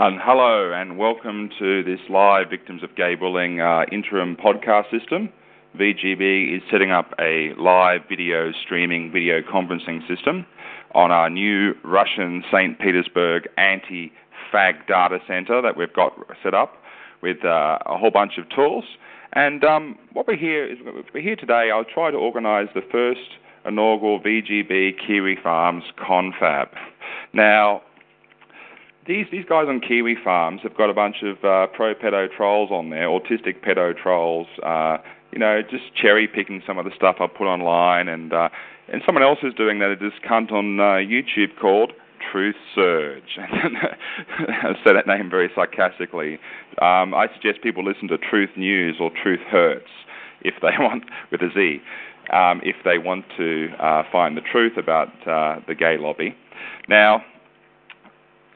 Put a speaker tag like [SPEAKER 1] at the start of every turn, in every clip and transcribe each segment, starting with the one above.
[SPEAKER 1] Um, hello and welcome to this live Victims of Gay Bullying uh, interim podcast system. VGB is setting up a live video streaming, video conferencing system on our new Russian St. Petersburg anti fag data center that we've got set up with uh, a whole bunch of tools. And um, what we're here is we're here today. I'll try to organise the first inaugural VGB Kiwi Farms confab. Now, these these guys on Kiwi Farms have got a bunch of uh, pro pedo trolls on there, autistic pedo trolls. Uh, you know, just cherry picking some of the stuff I put online, and uh, and someone else is doing that. This cunt on uh, YouTube called Truth Surge. I say that name very sarcastically. Um, I suggest people listen to Truth News or Truth Hurts if they want with a Z. Um, if they want to uh, find the truth about uh, the gay lobby. Now,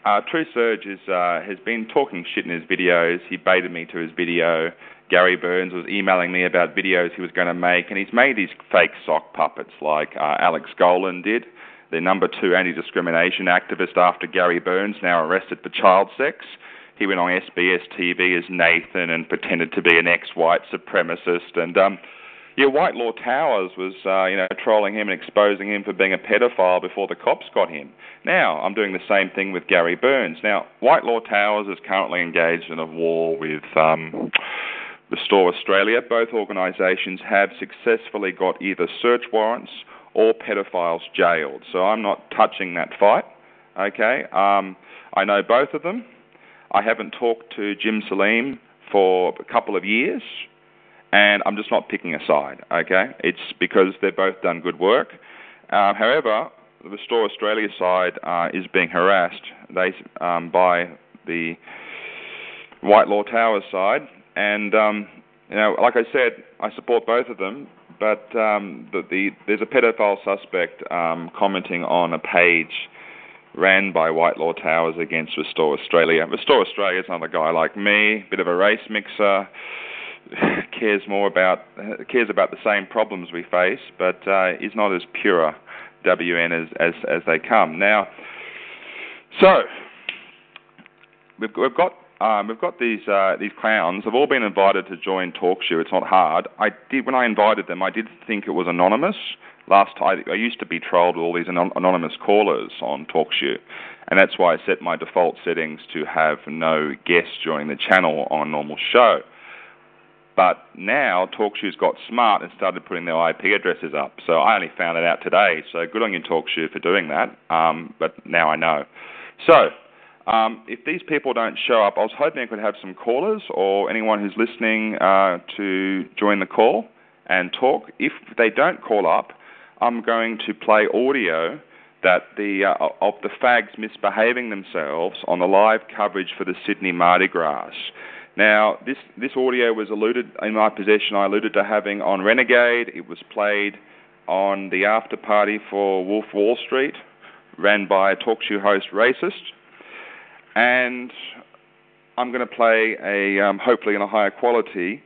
[SPEAKER 1] uh, Truth Surge is, uh, has been talking shit in his videos. He baited me to his video. Gary Burns was emailing me about videos he was going to make, and he's made these fake sock puppets like uh, Alex Golan did, the number two anti discrimination activist after Gary Burns, now arrested for child sex. He went on SBS TV as Nathan and pretended to be an ex white supremacist. And um, yeah, Whitelaw Towers was, uh, you know, trolling him and exposing him for being a pedophile before the cops got him. Now, I'm doing the same thing with Gary Burns. Now, Whitelaw Towers is currently engaged in a war with um, Restore Australia. Both organisations have successfully got either search warrants or pedophiles jailed. So I'm not touching that fight. Okay, um, I know both of them. I haven't talked to Jim Salim for a couple of years and I'm just not picking a side. Okay, it's because they've both done good work. Uh, however, the Restore Australia side uh, is being harassed they um, by the Whitelaw Towers side, and um, you know, like I said, I support both of them. But um, the, the, there's a pedophile suspect um, commenting on a page ran by Whitelaw Towers against Restore Australia. Restore Australia is another guy like me, bit of a race mixer cares more about cares about the same problems we face, but uh, is not as pure WN as as, as they come. Now, so we've we've got um, we've got these uh, these clowns. They've all been invited to join TalkShoe. It's not hard. I did when I invited them. I did think it was anonymous. Last time I used to be trolled with all these anonymous callers on TalkShoe, and that's why I set my default settings to have no guests joining the channel on a normal show. But now TalkShoe's got smart and started putting their IP addresses up. So I only found it out today. So good on you, TalkShoe, for doing that. Um, but now I know. So um, if these people don't show up, I was hoping I could have some callers or anyone who's listening uh, to join the call and talk. If they don't call up, I'm going to play audio that the uh, of the fags misbehaving themselves on the live coverage for the Sydney Mardi Gras. Now, this, this audio was alluded in my possession. I alluded to having on Renegade. It was played on the after party for Wolf Wall Street, ran by a talk show host racist. And I'm going to play a, um, hopefully in a higher quality,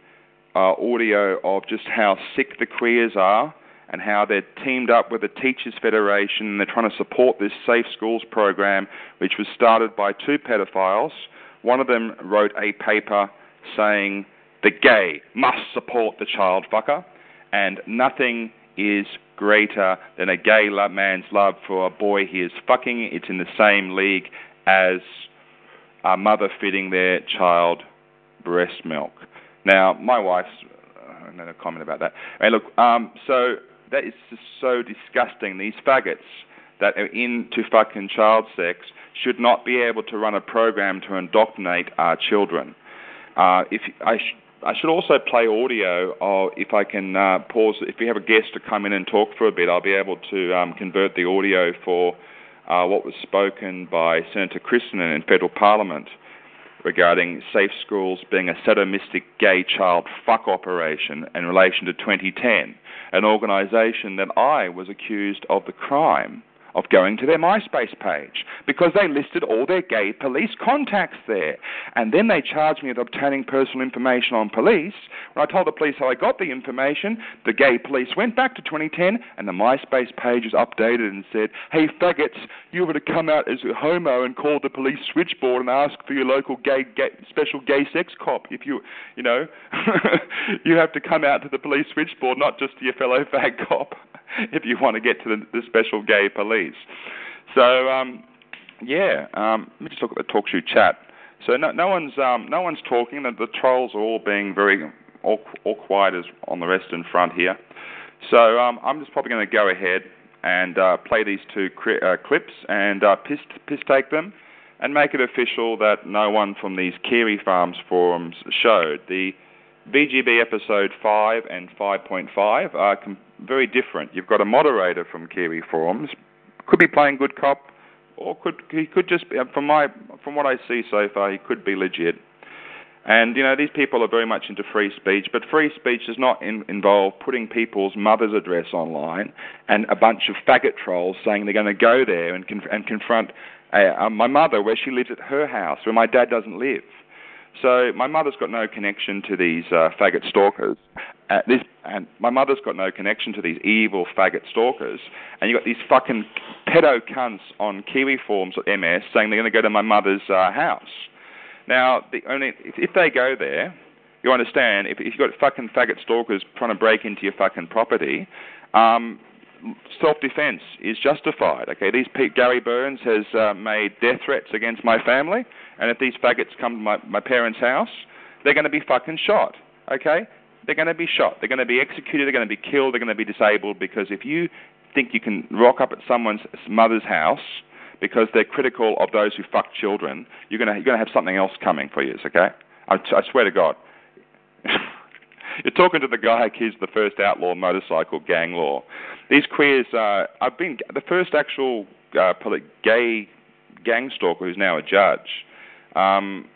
[SPEAKER 1] uh, audio of just how sick the queers are and how they're teamed up with the Teachers Federation they're trying to support this Safe Schools program, which was started by two pedophiles one of them wrote a paper saying the gay must support the child fucker, and nothing is greater than a gay man's love for a boy he is fucking. It's in the same league as a mother feeding their child breast milk. Now, my wife's uh, another comment about that. Hey, look, um, so that is just so disgusting. These faggots that are into fucking child sex should not be able to run a program to indoctrinate our children. Uh, if I, sh- I should also play audio, or if I can uh, pause, if we have a guest to come in and talk for a bit, I'll be able to um, convert the audio for uh, what was spoken by Senator Christensen in federal parliament regarding safe schools being a sadomastic gay child fuck operation in relation to Twenty10, an organisation that I was accused of the crime of going to their MySpace page because they listed all their gay police contacts there. And then they charged me with obtaining personal information on police. When I told the police how I got the information, the gay police went back to Twenty10 and the MySpace page was updated and said, Hey faggots, you were to come out as a homo and call the police switchboard and ask for your local gay, gay special gay sex cop. If you, you know, you have to come out to the police switchboard, not just to your fellow fag cop. if you want to get to the, the special gay police. So um, yeah, um, let me just look at the talk show chat. So no, no one's um, no one's talking. The, the trolls are all being very all, all quiet as on the Western Front here. So um, I'm just probably going to go ahead and uh, play these two cri- uh, clips and uh, piss, piss take them and make it official that no one from these Kiwi Farms forums showed. The VGB episode 5 and 5.5 are com- very different. You've got a moderator from Kiwi Forums, could be playing good cop, or could he could just be, from my from what I see so far, he could be legit. And you know these people are very much into free speech, but free speech does not in, involve putting people's mother's address online and a bunch of faggot trolls saying they're going to go there and, conf- and confront uh, my mother where she lives at her house, where my dad doesn't live. So my mother's got no connection to these uh, faggot stalkers. Uh, this, and my mother's got no connection to these evil faggot stalkers. And you've got these fucking pedo cunts on Kiwi forums at MS saying they're going to go to my mother's uh, house. Now, the only if, if they go there, you understand, if, if you've got fucking faggot stalkers trying to break into your fucking property, um, self-defense is justified. Okay, these Gary Burns has uh, made death threats against my family, and if these faggots come to my, my parents' house, they're going to be fucking shot. Okay, they're going to be shot. They're going to be executed. They're going to be killed. They're going to be disabled because if you think you can rock up at someone's mother's house because they're critical of those who fuck children, you're going to, you're going to have something else coming for you. Okay, I, I swear to God. You're talking to the guy who accused the first outlaw motorcycle gang law. These queers, uh, I've been the first actual uh, gay gang stalker who's now a judge. Um,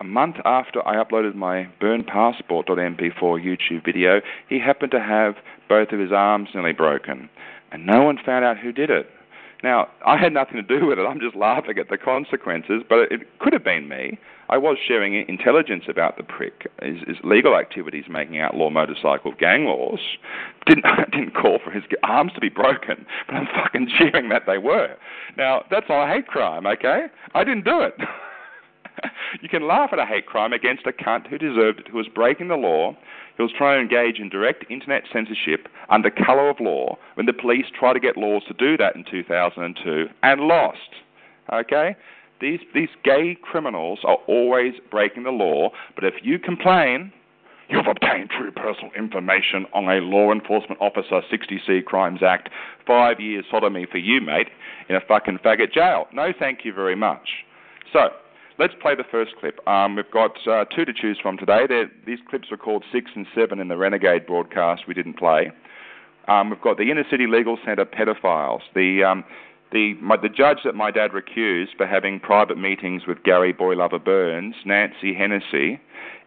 [SPEAKER 1] a month after I uploaded my burn passport.mp4 YouTube video, he happened to have both of his arms nearly broken, and no one found out who did it. Now, I had nothing to do with it. I'm just laughing at the consequences, but it could have been me. I was sharing intelligence about the prick, his, legal activities making outlaw motorcycle gang laws. Didn't didn't call for his arms to be broken, but I'm fucking cheering that they were. Now, that's not a hate crime, okay? I didn't do it. you can laugh at a hate crime against a cunt who deserved it, who was breaking the law, who was trying to engage in direct internet censorship under colour of law when the police tried to get laws to do that in 2002 and lost. Okay? These, these gay criminals are always breaking the law, but if you complain, You've obtained true personal information on a law enforcement officer 60C Crimes Act. Five years sodomy for you, mate, in a fucking faggot jail. No, thank you very much. So, let's play the first clip. Um, we've got uh, two to choose from today. They're, these clips are called six and seven in the Renegade broadcast we didn't play. Um, we've got the Inner City Legal Centre pedophiles. The um, the my, the judge that my dad recused for having private meetings with Gary Boylover Burns, Nancy Hennessy,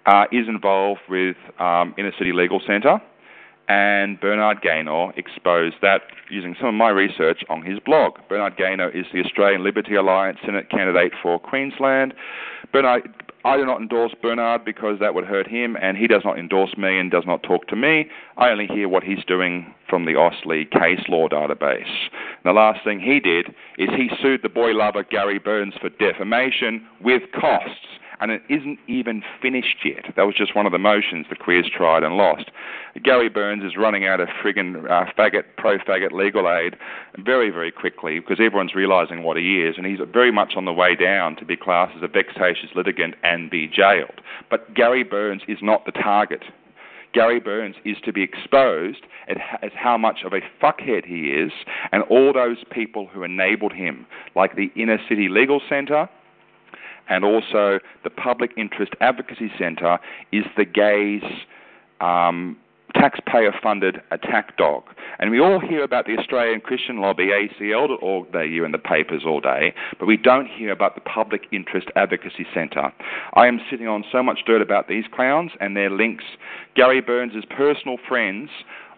[SPEAKER 1] uh, is involved with um, Inner City Legal Centre and Bernard Gaynor exposed that using some of my research on his blog. Bernard Gaynor is the Australian Liberty Alliance Senate candidate for Queensland. Bernard, I do not endorse Bernard because that would hurt him, and he does not endorse me and does not talk to me. I only hear what he's doing from the Austlii case law database. And the last thing he did is he sued the boy lover Gary Burns for defamation with costs and it isn't even finished yet. That was just one of the motions the Queers tried and lost. Gary Burns is running out of friggin' uh, faggot, pro-faggot legal aid very, very quickly because everyone's realising what he is, and he's very much on the way down to be classed as a vexatious litigant and be jailed. But Gary Burns is not the target. Gary Burns is to be exposed as how much of a fuckhead he is, and all those people who enabled him, like the Inner City Legal Centre and also the Public Interest Advocacy Centre, is the gays' um, taxpayer funded attack dog. And we all hear about the Australian Christian Lobby, ACL.org.au, in the papers all day, but we don't hear about the Public Interest Advocacy Centre. I am sitting on so much dirt about these clowns and their links. Gary Burns' personal friends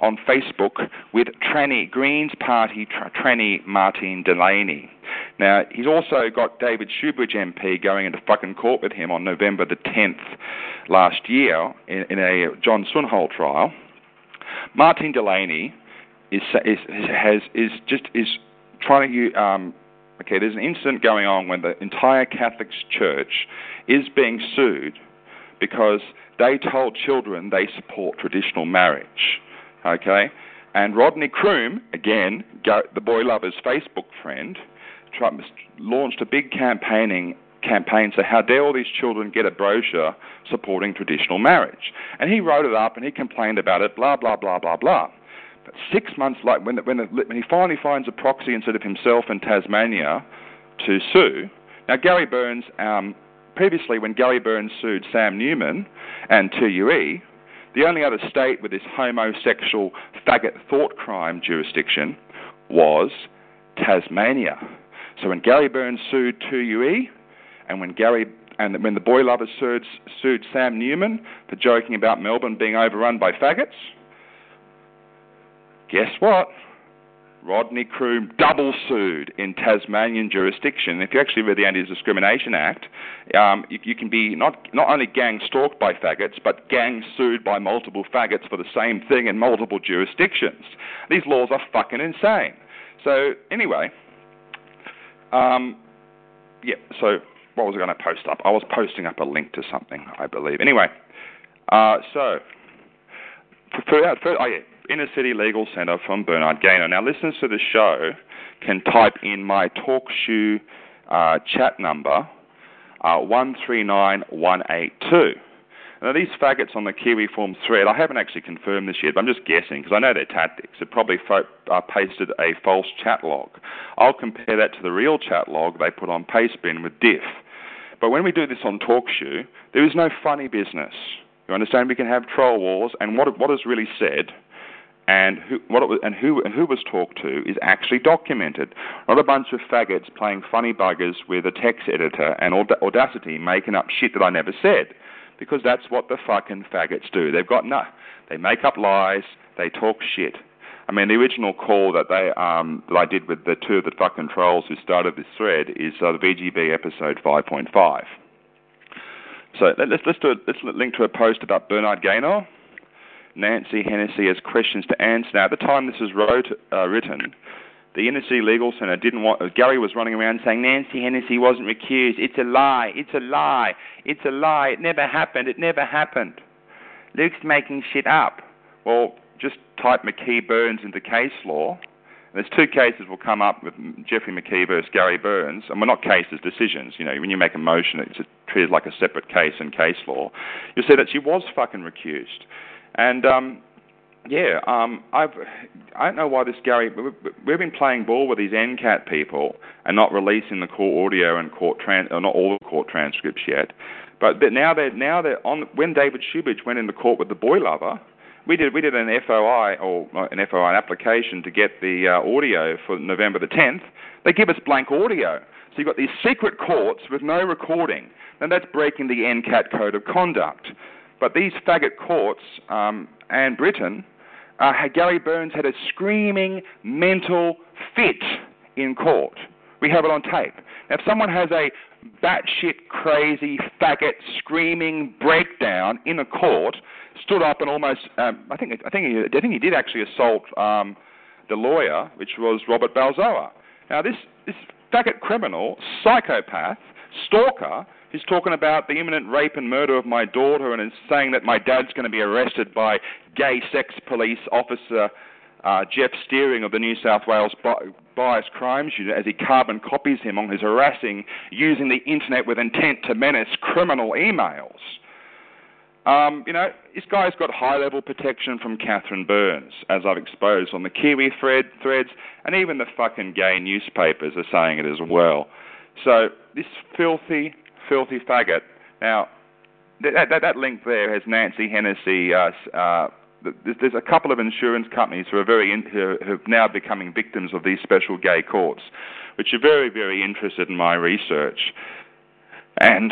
[SPEAKER 1] on Facebook with tranny, Greens Party tra- tranny Martine Delaney. Now, he's also got David Shoebridge MP going into fucking court with him on November the 10th last year in, in a John Sunol trial. Martin Delaney is, is, has, is just is trying to um, okay. There's an incident going on when the entire Catholic Church is being sued because they told children they support traditional marriage. Okay, and Rodney Croome, again, the boy lover's Facebook friend, launched a big campaigning campaign so how dare all these children get a brochure supporting traditional marriage. And he wrote it up and he complained about it blah blah blah blah blah. But six months later when, when, when he finally finds a proxy instead of himself in tasmania to sue. Now gary burns um, previously when gary burns sued sam newman and 2ue the only other state with this homosexual faggot thought crime jurisdiction was tasmania so when Gary Burns sued 2UE, and when Gary and when the boy lovers sued, sued Sam Newman for joking about Melbourne being overrun by faggots, guess what? Rodney Croome double sued in Tasmanian jurisdiction. If you actually read the Anti-Discrimination Act, um, you, you, can be not not only gang stalked by faggots, but gang sued by multiple faggots for the same thing in multiple jurisdictions. These laws are fucking insane. So anyway, um, yeah, so what was I going to post up? I was posting up a link to something, I believe. Anyway, uh, so, for, for, oh yeah, Inner City Legal Centre from Bernard Gaynor. Now, listeners to the show can type in my TalkShoe uh, chat number, uh, 139182. Now, these faggots on the Kiwi Form thread, I haven't actually confirmed this yet, but I'm just guessing because I know their tactics. It probably fo- uh, pasted a false chat log. I'll compare that to the real chat log they put on Pastebin with Diff. But when we do this on TalkShoe, there is no funny business. You understand? We can have troll wars, and what what is really said and who, was, and who and who was talked to is actually documented. Not a bunch of faggots playing funny buggers with a text editor and Audacity making up shit that I never said because that's what the fucking faggots do. They've got no, they make up lies, they talk shit. I mean, the original call that they um, that I did with the two of the fucking trolls who started this thread is uh, the VGB episode 5.5. So let's let's do a, let's link to a post about Bernard Gaynor. Nancy Hennessy has questions to answer. Now, at the time this was wrote, uh, written, the Inner City Legal Centre didn't want. Gary was running around saying Nancy Hennessy wasn't recused. It's a lie. It's a lie. It's a lie. It never happened. It never happened. Luke's making shit up. Well, just type McKee Burns into case law. There's two cases will come up with Jeffrey McKee versus Gary Burns, and we're not cases, decisions. You know, when you make a motion, it's treated like a separate case in case law. You'll see that she was fucking recused, and um, yeah, um, I've I don't know why this Gary. We've been playing ball with these NCAT people and not releasing the court audio and court trans, or not all the court transcripts yet. But now they're now they're on. When David Shoebridge went into court with the boy lover, we did we did an FOI or an FOI application to get the uh, audio for November the 10th. They give us blank audio. So you've got these secret courts with no recording, and that's breaking the NCAT code of conduct. But these faggot courts, um, and Britain, uh, Gary Burns had a screaming mental fit in court. We have it on tape. Now, if someone has a batshit crazy faggot screaming breakdown in a court, stood up and almost, um, I think, I think, he, I think he did actually assault um, the lawyer, which was Robert Balzoa. Now, this this faggot criminal, psychopath, stalker, He's talking about the imminent rape and murder of my daughter and is saying that my dad's going to be arrested by gay sex police officer uh, Jeff Steering of the New South Wales Bias Crimes Unit as he carbon copies him on his harassing using the internet with intent to menace criminal emails. Um, you know, this guy's got high level protection from Catherine Burns, as I've exposed on the Kiwi thread, threads, and even the fucking gay newspapers are saying it as well. So, this filthy, filthy faggot. Now, that, that, that link there has Nancy Hennessy. Uh, uh, there's a couple of insurance companies who are very in, who, who are now becoming victims of these special gay courts, which are very, very interested in my research. And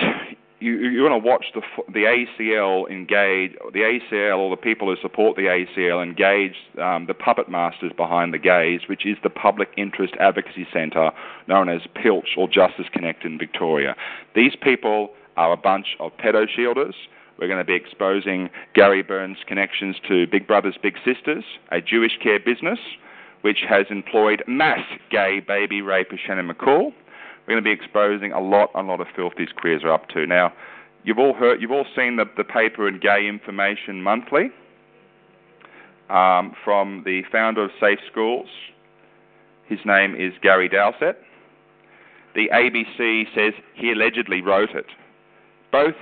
[SPEAKER 1] you, you want to watch the the ACL engage the ACL or the people who support the ACL engage um, the puppet masters behind the gays, which is the Public Interest Advocacy Centre known as Pilch or Justice Connect in Victoria. These people are a bunch of pedo shielders. We're going to be exposing Gary Burns' connections to Big Brothers Big Sisters, a Jewish care business which has employed mass gay baby rapist Shannon McCoole we're going to be exposing a lot, a lot of filth these queers are up to. Now, you've all heard, you've all seen the, the paper in Gay Information Monthly um, from the founder of Safe Schools. His name is Gary Dowsett. The ABC says he allegedly wrote it. Both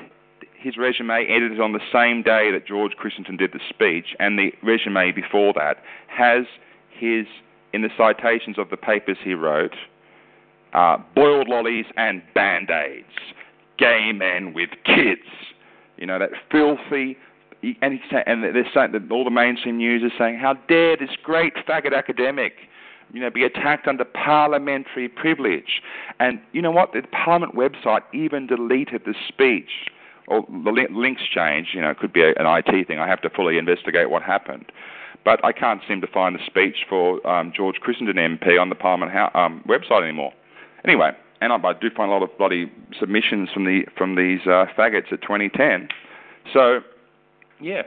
[SPEAKER 1] his resume edited on the same day that George Christensen did the speech, and the resume before that has his in the citations of the papers he wrote uh, boiled lollies and band aids, gay men with kids. You know, that filthy. And, he's saying, and they're saying that all the mainstream news is saying, how dare this great faggot academic, you know, be attacked under parliamentary privilege? And you know what? The Parliament website even deleted the speech. Or the links changed. You know, it could be an IT thing. I have to fully investigate what happened but I can't seem to find the speech for um, George Christensen MP on the Parliament um, website anymore. Anyway, and I, I do find a lot of bloody submissions from the from these uh, faggots at Twenty10. So, yeah,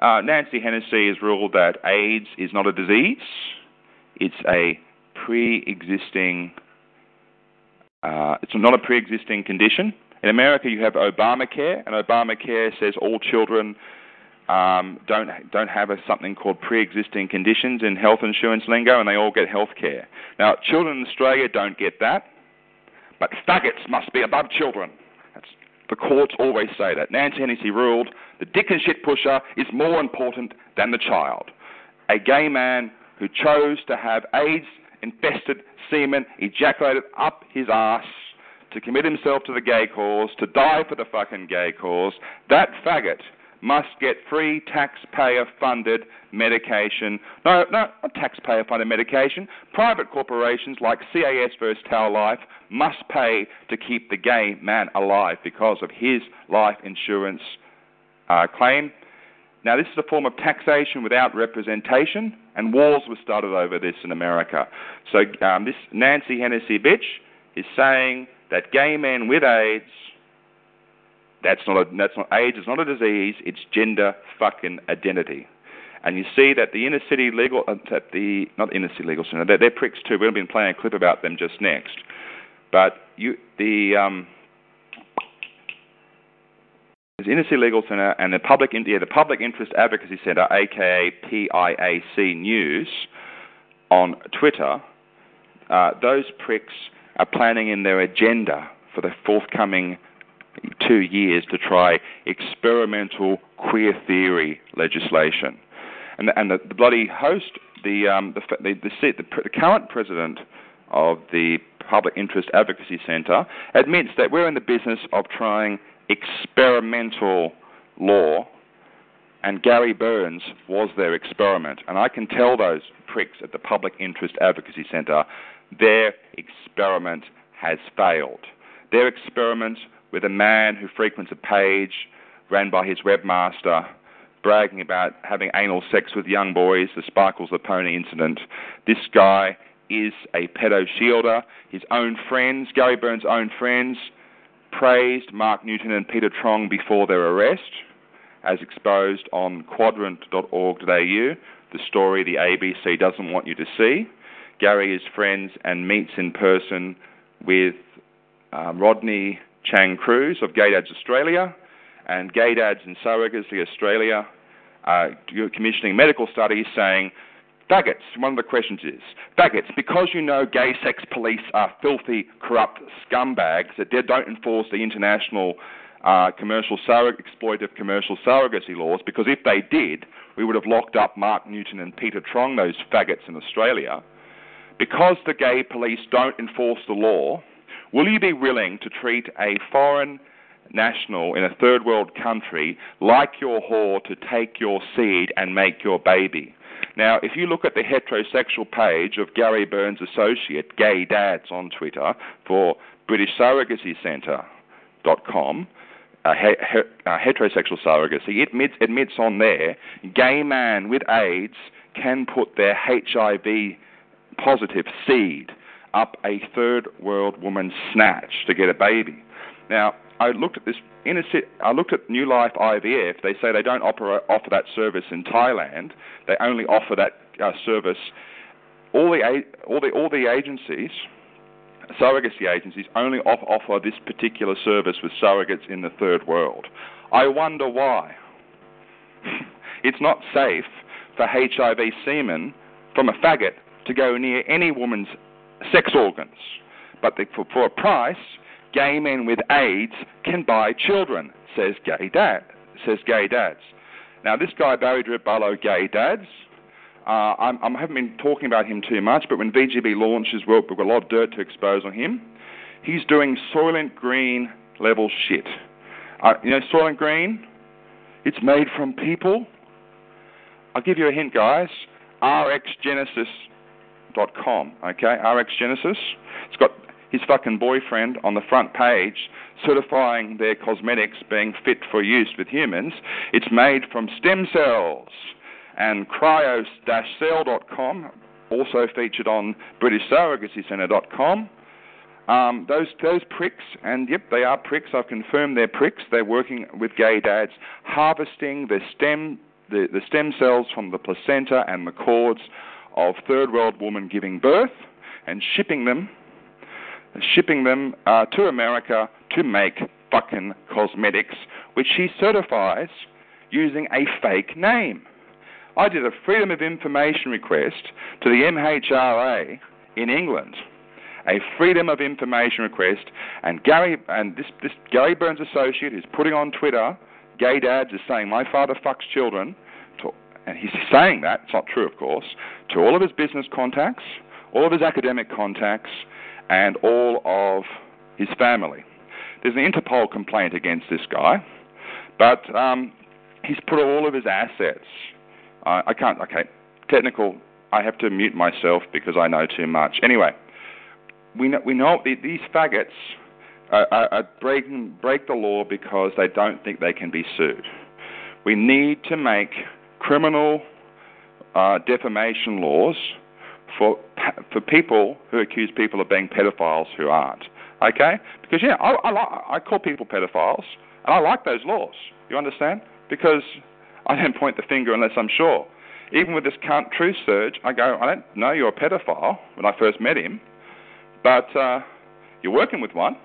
[SPEAKER 1] uh, Nancy Hennessy has ruled that AIDS is not a disease; it's a pre-existing. Uh, it's not a pre-existing condition. In America, you have Obamacare, and Obamacare says all children um, don't don't have a, something called pre-existing conditions in health insurance lingo, and they all get health care. Now, children in Australia don't get that, but faggots must be above children. That's, the courts always say that. Nancy Hennessy ruled the dick and shit pusher is more important than the child. A gay man who chose to have AIDS-infested semen ejaculated up his ass to commit himself to the gay cause, to die for the fucking gay cause, that faggot must get free taxpayer funded medication. No, no, not taxpayer funded medication. Private corporations like CAS versus Tower Life must pay to keep the gay man alive because of his life insurance uh, claim. Now, this is a form of taxation without representation, and wars were started over this in America. So, um, this Nancy Hennessy bitch is saying that gay men with AIDS that's not a, that's not AIDS. It's not a disease. It's gender fucking identity. And you see that the inner city legal, uh, at the not inner city legal center, they're, they're pricks too. To be playing a clip about them just next. But you, the um, the Inner City Legal Centre and the Public, yeah, the Public Interest Advocacy Centre, aka PIAC News, on Twitter, uh, those pricks are planning in their agenda for the forthcoming two years to try experimental queer theory legislation. And the, and the, the bloody host, the, um, the, the, the, the current president of the Public Interest Advocacy Centre, admits that we're in the business of trying experimental law, and Gary Burns was their experiment. And I can tell those pricks at the Public Interest Advocacy Centre their experiment has failed. Their experiment with a man who frequents a page ran by his webmaster bragging about having anal sex with young boys, the Sparkles the Pony incident. This guy is a pedo shielder. His own friends, Gary Burns' own friends, praised Mark Newton and Peter Truong before their arrest, as exposed on quadrant.org.au, the story the ABC doesn't want you to see. Gary is friends and meets in person with um, Rodney Chiang-Cruz of Gay Dads Australia and Gay Dads in Surrogacy Australia uh, commissioning medical studies saying faggots. One of the questions is faggots, because you know gay sex police are filthy, corrupt scumbags that don't enforce the international uh, commercial exploitative commercial surrogacy laws, because if they did, we would have locked up Mark Newton and Peter Truong, those faggots in Australia. Because the gay police don't enforce the law, will you be willing to treat a foreign national in a third world country like your whore to take your seed and make your baby? Now, if you look at the heterosexual page of Gary Burns' associate, Gay Dads, on Twitter for British Surrogacy Centre.com, uh, he- he- uh, heterosexual surrogacy, it admits, admits on there gay man with AIDS can put their HIV positive seed up a third world woman's snatch to get a baby. Now, I looked at this in I looked at New Life IVF. They say they don't offer offer that service in Thailand. They only offer that uh, service. All the all the all the agencies, surrogacy agencies, only off, offer this particular service with surrogates in the third world. I wonder why. it's not safe for HIV semen from a faggot to go near any woman's sex organs, but the, for, for a price gay men with AIDS can buy children, says gay dad, says gay dads. Now this guy Barrie Drewitt gay dads. Uh, I'm, I haven't been talking about him too much, but when VGB launches, well, we've got a lot of dirt to expose on him. He's doing Soylent Green level shit. Uh, you know Soylent Green? It's made from people. I'll give you a hint, guys. RxGenesis.com. Okay, RxGenesis. It's got his fucking boyfriend on the front page certifying their cosmetics being fit for use with humans. It's made from stem cells. And cryo-cell.com, also featured on BritishSurrogacyCentre.com. Um, those those pricks, and yep, they are pricks. I've confirmed they're pricks. They're working with gay dads, harvesting the stem the, the stem cells from the placenta and the cords of third world women giving birth, and shipping them shipping them uh, to America to make fucking cosmetics, which he certifies using a fake name. I did a Freedom of Information request to the MHRA in England, a Freedom of Information request, and Gary and this, this Gary Burns associate is putting on Twitter, gay dads is saying my father fucks children, and he's saying that it's not true, of course, to all of his business contacts, all of his academic contacts, and all of his family. There's an Interpol complaint against this guy, but um, he's put all of his assets. Uh, I can't. Okay, technical. I have to mute myself because I know too much. Anyway, we know, we know these faggots are, are, are breaking break the law because they don't think they can be sued. We need to make criminal uh, defamation laws for for people who accuse people of being pedophiles who aren't. Okay? Because yeah, I, I, like, I call people pedophiles, and I like those laws. You understand? Because I don't point the finger unless I'm sure. Even with this cunt truth surge, I go, I don't know you're a pedophile when I first met him, but uh, you're working with one.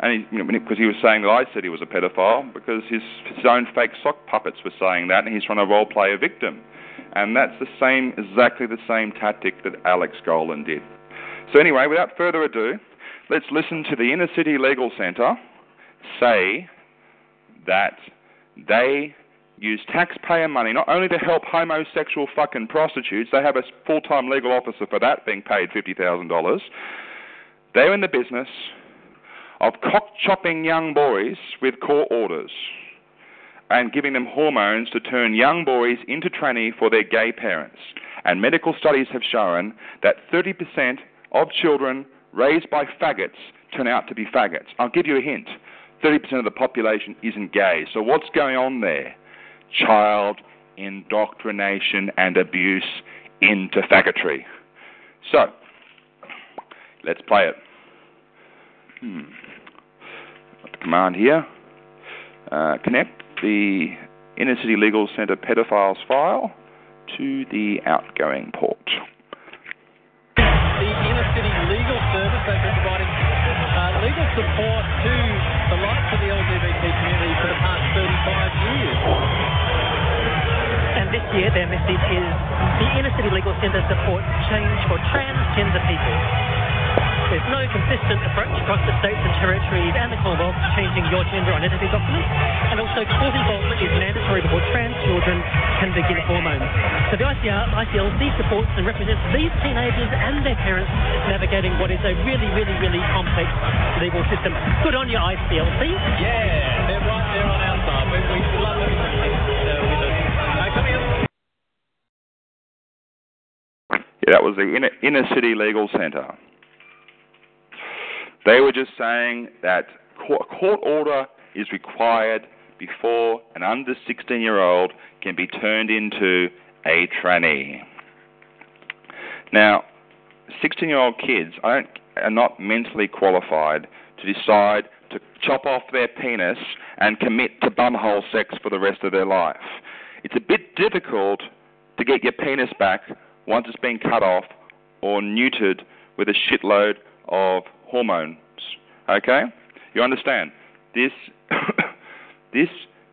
[SPEAKER 1] And he, you know, because he was saying that I said he was a pedophile, because his his own fake sock puppets were saying that, and he's trying to role play a victim. And that's the same, exactly the same tactic that Alex Golan did. So, anyway, without further ado, let's listen to the Inner City Legal Centre say that they use taxpayer money not only to help homosexual fucking prostitutes, they have a full time legal officer for that being paid $50,000. They're in the business of cock chopping young boys with court orders and giving them hormones to turn young boys into tranny for their gay parents. And medical studies have shown that 30% of children raised by faggots turn out to be faggots. I'll give you a hint 30% of the population isn't gay. So what's going on there? Child indoctrination and abuse into faggotry. So, let's play it. Hmm command here. Uh, connect the Inner City Legal Centre pedophiles file to the outgoing port.
[SPEAKER 2] The Inner City Legal Service, has been providing uh, legal support to
[SPEAKER 3] the likes of the LGBT community for the past 35 years.
[SPEAKER 2] And this year, their message is the Inner City Legal Centre supports change for transgender people. There's no consistent approach across the states and territories and the Commonwealth to changing your gender identity documents, and also court involvement is mandatory before trans children can begin hormones. So the ICR, ICLC supports and represents these teenagers and their parents navigating what is a really, really, really complex legal system. Good on you, ICLC.
[SPEAKER 3] Yeah, they're right there on our side. We, we love them uh, with us. Uh, coming up.
[SPEAKER 1] Yeah, that was the inner, inner city legal centre. They were just saying that court, court order is required before an under 16 year old can be turned into a tranny. Now, 16 year old kids are not mentally qualified to decide to chop off their penis and commit to bumhole sex for the rest of their life. It's a bit difficult to get your penis back once it's been cut off or neutered with a shitload of hormones. Okay? You understand? This this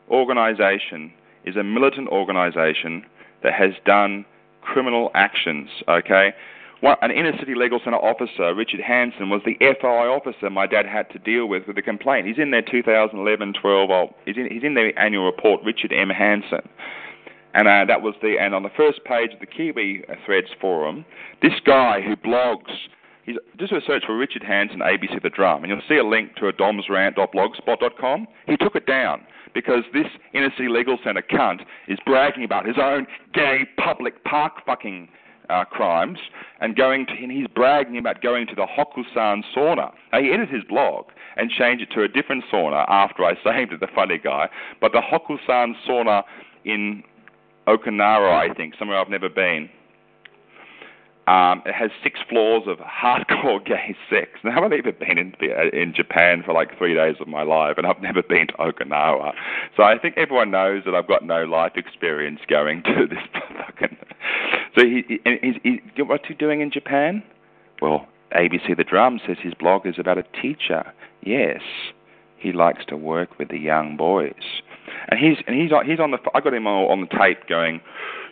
[SPEAKER 1] organization is a militant organization that has done criminal actions, okay? One, an inner city legal center officer, Richard Hanson, was the FOI officer my dad had to deal with with the complaint. He's in their 2011-12, oh, he's in, he's in their annual report, Richard M. Hanson. And uh, that was the, and on the first page of the Kiwi Threads forum, this guy who blogs He's, just do a search for Richard Hanson, ABC The Drum, and you'll see a link to a domsrant.blogspot.com. He took it down because this inner city legal centre cunt is bragging about his own gay public park fucking uh, crimes and going to, and he's bragging about going to the Hokusan sauna. Now, he edited his blog and changed it to a different sauna after I saved it, the funny guy. But the Hokusan sauna in Okinawa, I think, somewhere I've never been, um, it has six floors of hardcore gay sex. Now, I've even been in, in Japan for like three days of my life, and I've never been to Okinawa. So I think everyone knows that I've got no life experience going to this fucking. So he, he, he's, he, what's he doing in Japan? Well, ABC The Drum says his blog is about a teacher. Yes, he likes to work with the young boys, and he's and he's he's on the. I got him on the tape going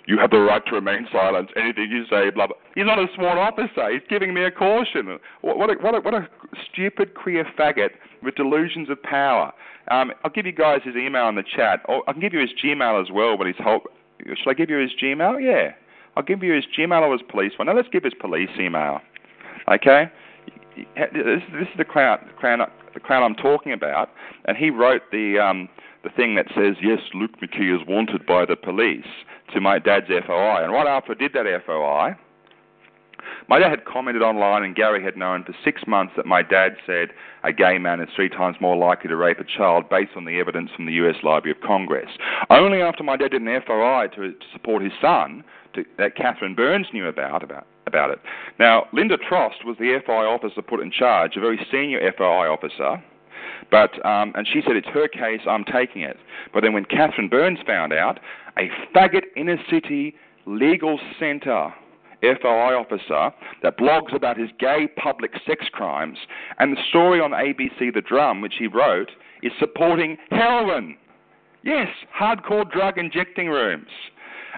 [SPEAKER 1] you have the right to remain silent. Anything you say, blah blah. He's not a sworn officer. He's giving me a caution. What, what, a, what, a, what a stupid queer faggot with delusions of power. Um, I'll give you guys his email in the chat. Or I can give you his Gmail as well. But his whole. Should I give you his Gmail? Yeah. I'll give you his Gmail or his police one. Now let's give his police email. Okay. This, this is the clown, the clown, the clown I'm talking about, and he wrote the um, the thing that says yes, Luke McKee is wanted by the police to my dad's FOI. And right after I did that FOI, my dad had commented online, and Gary had known for six months that my dad said a gay man is three times more likely to rape a child based on the evidence from the U.S. Library of Congress. Only after my dad did an FOI to, to support his son, to, that Catherine Burns knew about, about about it. Now, Linda Trost was the FOI officer put in charge, a very senior FOI officer. But um, and she said it's her case, I'm taking it. But then when Catherine Burns found out, a faggot inner city legal centre FOI officer that blogs about his gay public sex crimes, and the story on ABC The Drum, which he wrote, is supporting heroin. Yes, hardcore drug injecting rooms.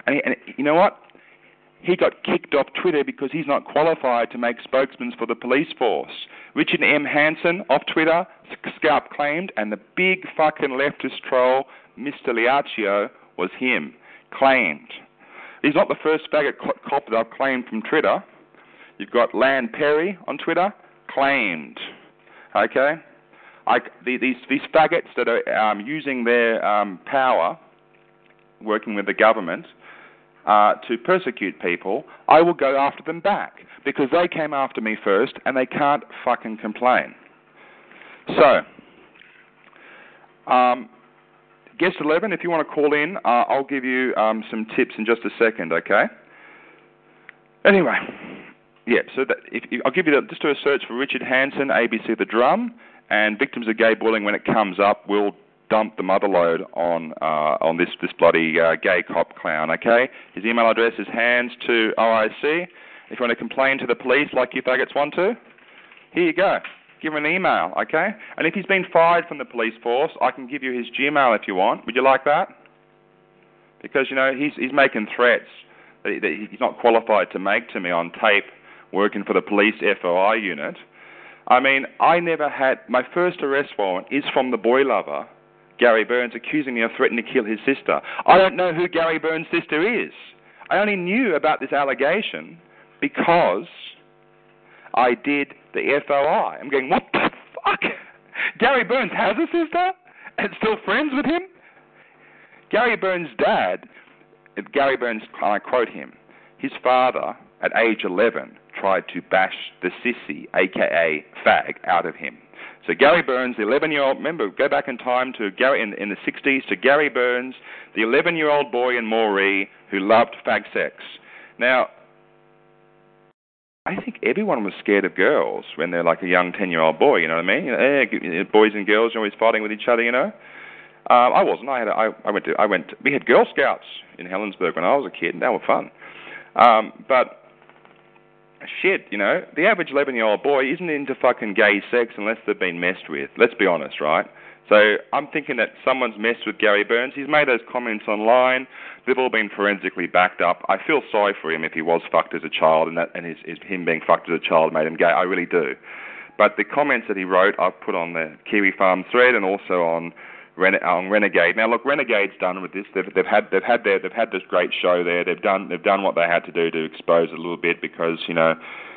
[SPEAKER 1] And, and you know what? He got kicked off Twitter because he's not qualified to make spokesmen for the police force. Richard M. Hanson off Twitter, Scalp claimed, and the big fucking leftist troll, Mr. Liaccio, was him, claimed. He's not the first faggot cop that I've claimed from Twitter. You've got Lan Perry on Twitter, claimed. Okay? I, the, these, these faggots that are um, using their um, power, working with the government, uh, to persecute people, I will go after them back because they came after me first and they can't fucking complain. So, um, guest 11, if you want to call in, uh, I'll give you um, some tips in just a second, okay? Anyway, yeah, so that, if, if, I'll give you the, just do a search for Richard Hanson, ABC The Drum, and victims of gay bullying when it comes up. We'll dump the mother load on uh, on this this bloody uh, gay cop clown. Okay, his email address is hands to OIC. If you want to complain to the police like you faggots want to, here you go. Give him an email, okay? And if he's been fired from the police force, I can give you his Gmail if you want. Would you like that? because you know he's he's making threats that, that he's not qualified to make to me on tape, working for the police FOI unit. I mean, I never had my first arrest warrant is from the boy lover, Gary Burns, accusing me of threatening to kill his sister. I don't know who Gary Burns' sister is. I only knew about this allegation because I did the FOI. I'm going, what the fuck? Gary Burns has a sister and still friends with him? Gary Burns' dad, Gary Burns, I quote him, his father at age 11 tried to bash the sissy, aka fag, out of him. So Gary Burns, the 11-year-old, remember, go back in time to Gary in, in the 60s to Gary Burns, the 11-year-old boy in Moree who loved fag sex. Now, I think everyone was scared of girls when they're like a young 10-year-old boy. You know what I mean? Eh, boys and girls are always fighting with each other. You know. Um, I wasn't. I had. A, I, I went to. I went. To, we had Girl Scouts in Helensburgh when I was a kid, and they were fun. Um, but shit, you know, the average 11 year old boy isn't into fucking gay sex unless they've been messed with. Let's be honest, right? So I'm thinking that someone's messed with Gary Burns. He's made those comments online. They've all been forensically backed up. I feel sorry for him if he was fucked as a child, and that and his, his him being fucked as a child made him gay. I really do. But the comments that he wrote, I've put on the Kiwi Farm thread and also on On Renegade. Now, look, Renegade's done with this. They've, they've had they've had their they've had this great show there. They've done they've done what they had to do to expose a little bit because you know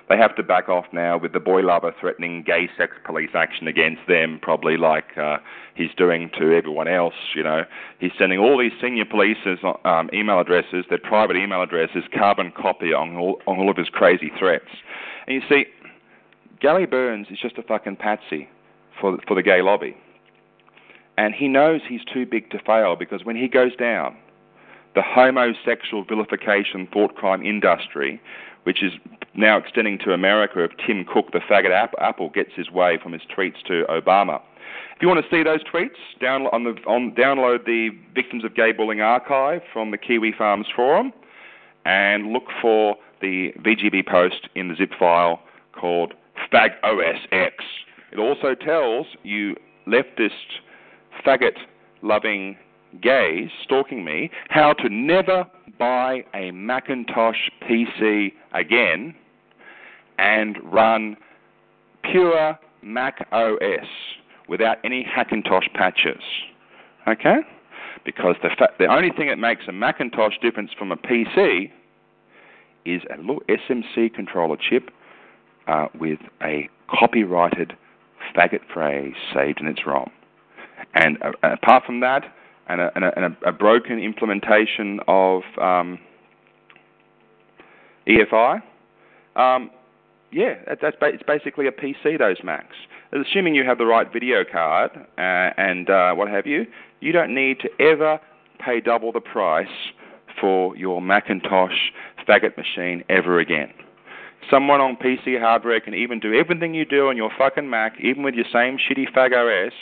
[SPEAKER 1] they have to back off now with the boy lover threatening gay sex police action against them, probably like uh, he's doing to everyone else. You know, he's sending all these senior police's um, email addresses, their private email addresses, carbon copy on all, on all of his crazy threats. And you see, Gary Burns is just a fucking patsy for for the gay lobby. And he knows he's too big to fail because when he goes down, the homosexual vilification thought crime industry, which is now extending to America if Tim Cook, the faggot apple, gets his way from his tweets to Obama. If you want to see those tweets, download, on the, on, download the Victims of Gay Bullying archive from the Kiwi Farms Forum and look for the VGB post in the zip file called Fag OSX. It also tells you leftist faggot loving gays stalking me how to never buy a Macintosh PC again and run pure Mac OS without any Hackintosh patches. Okay? Because the, fa- the only thing that makes a Macintosh different from a PC is a little SMC controller chip uh, with a copyrighted faggot phrase saved in its ROM. And uh, apart from that, and a, and a, and a broken implementation of um, EFI, um, yeah, that's ba- it's basically a PC. Those Macs, assuming you have the right video card uh, and uh, what have you, you don't need to ever pay double the price for your Macintosh faggot machine ever again. Someone on PC hardware can even do everything you do on your fucking Mac, even with your same shitty Fag OS,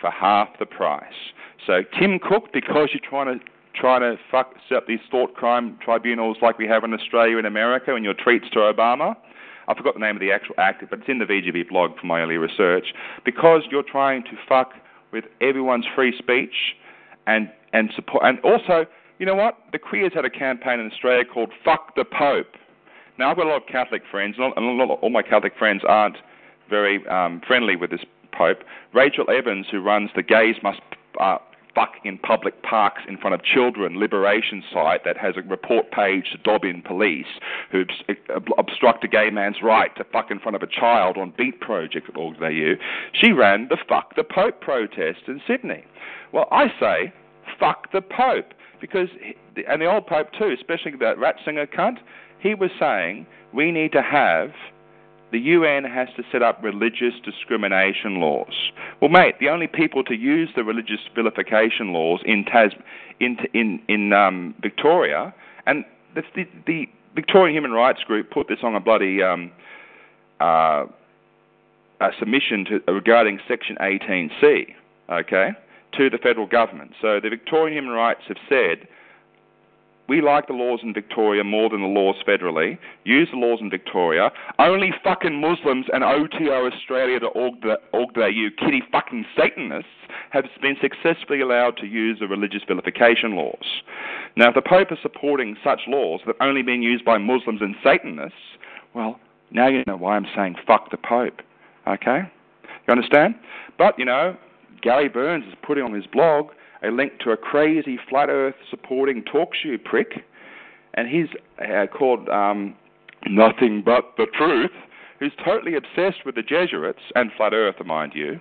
[SPEAKER 1] for half the price. So Tim Cook, because you're trying to trying to fuck set up these thought crime tribunals like we have in Australia and America, and your tweets to Obama. I forgot the name of the actual act, but it's in the VGB blog from my early research. Because you're trying to fuck with everyone's free speech and and support, and also, you know what? The Queers had a campaign in Australia called "Fuck the Pope." Now I've got a lot of Catholic friends, and all my Catholic friends aren't very um, friendly with this Pope, Rachel Evans, who runs the Gays Must uh, Fuck in Public Parks in front of Children Liberation site that has a report page to Dobbin police who obstruct a gay man's right to fuck in front of a child on Beat Project at org.au. She ran the Fuck the Pope protest in Sydney. Well, I say, fuck the Pope. Because, and the old Pope too, especially that Ratzinger cunt, he was saying we need to have the UN has to set up religious discrimination laws. Well, mate, the only people to use the religious vilification laws in Tas in in in um, Victoria, and the, the, the Victorian Human Rights Group put this on a bloody um, uh, a submission to, regarding Section 18C, okay, to the federal government. So the Victorian Human Rights have said we like the laws in Victoria more than the laws federally. Use the laws in Victoria. Only fucking Muslims and OTO Australia to org.au kitty fucking Satanists have been successfully allowed to use the religious vilification laws. Now, if the Pope is supporting such laws that have only been used by Muslims and Satanists, well, now you know why I'm saying fuck the Pope. Okay? You understand? But, you know, Gary Burns is putting on his blog a link to a crazy flat earth supporting talk show prick, and he's uh, called um, Nothing But the Truth, who's totally obsessed with the Jesuits and flat earth, mind you.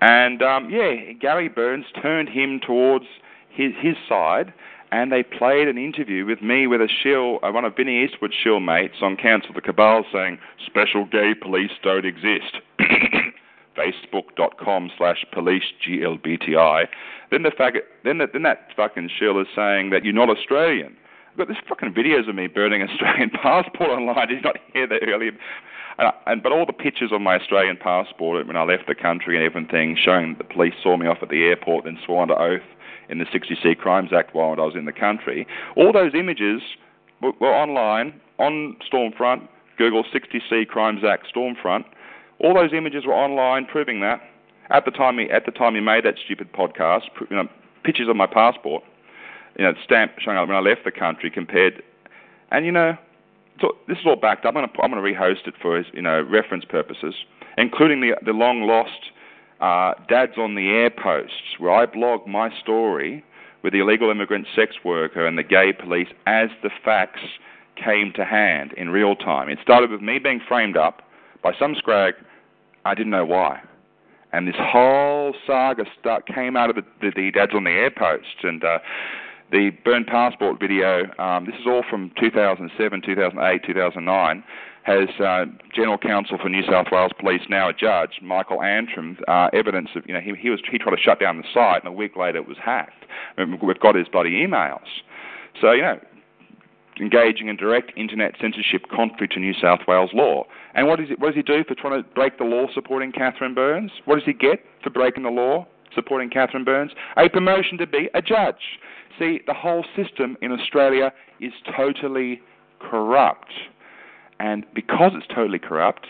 [SPEAKER 1] And um, yeah, Gary Burns turned him towards his, his side, and they played an interview with me with a shill, uh, one of Vinnie Eastwood's shill mates on Council of the Cabal saying, Special gay police don't exist. facebook.com slash police GLBTI. Then the faggot, then, the, then that fucking shill is saying that you're not Australian. I've got this fucking videos of me burning Australian passport online. Did you not hear that earlier? And, and but all the pictures of my Australian passport when I left the country and everything, showing that the police saw me off at the airport, then swore under oath in the 60C Crimes Act while I was in the country. All those images were, were online on Stormfront. Google 60C Crimes Act Stormfront all those images were online, proving that. At the time, he, at the time he made that stupid podcast, you know, pictures of my passport, you know, stamp showing up when I left the country, compared, and you know, so this is all backed up. I'm going to I'm to rehost it for you know reference purposes, including the the long lost uh, Dads on the Air posts, where I blog my story with the illegal immigrant sex worker and the gay police as the facts came to hand in real time. It started with me being framed up by some scrag I didn't know why. And this whole saga start, came out of the, the, the Dads on the Air post. And uh, the burned Passport video, um, this is all from 2007, 2008, 2009, has uh, General Counsel for New South Wales Police, now a judge, Michael Antrim, uh, evidence of, you know, he, he, was, he tried to shut down the site, and a week later it was hacked. we've got his bloody emails. So, you know, engaging in direct internet censorship contrary to New South Wales law. And what, is it, what does he do for trying to break the law supporting Catherine Burns? What does he get for breaking the law supporting Catherine Burns? A promotion to be a judge. See, the whole system in Australia is totally corrupt. And because it's totally corrupt,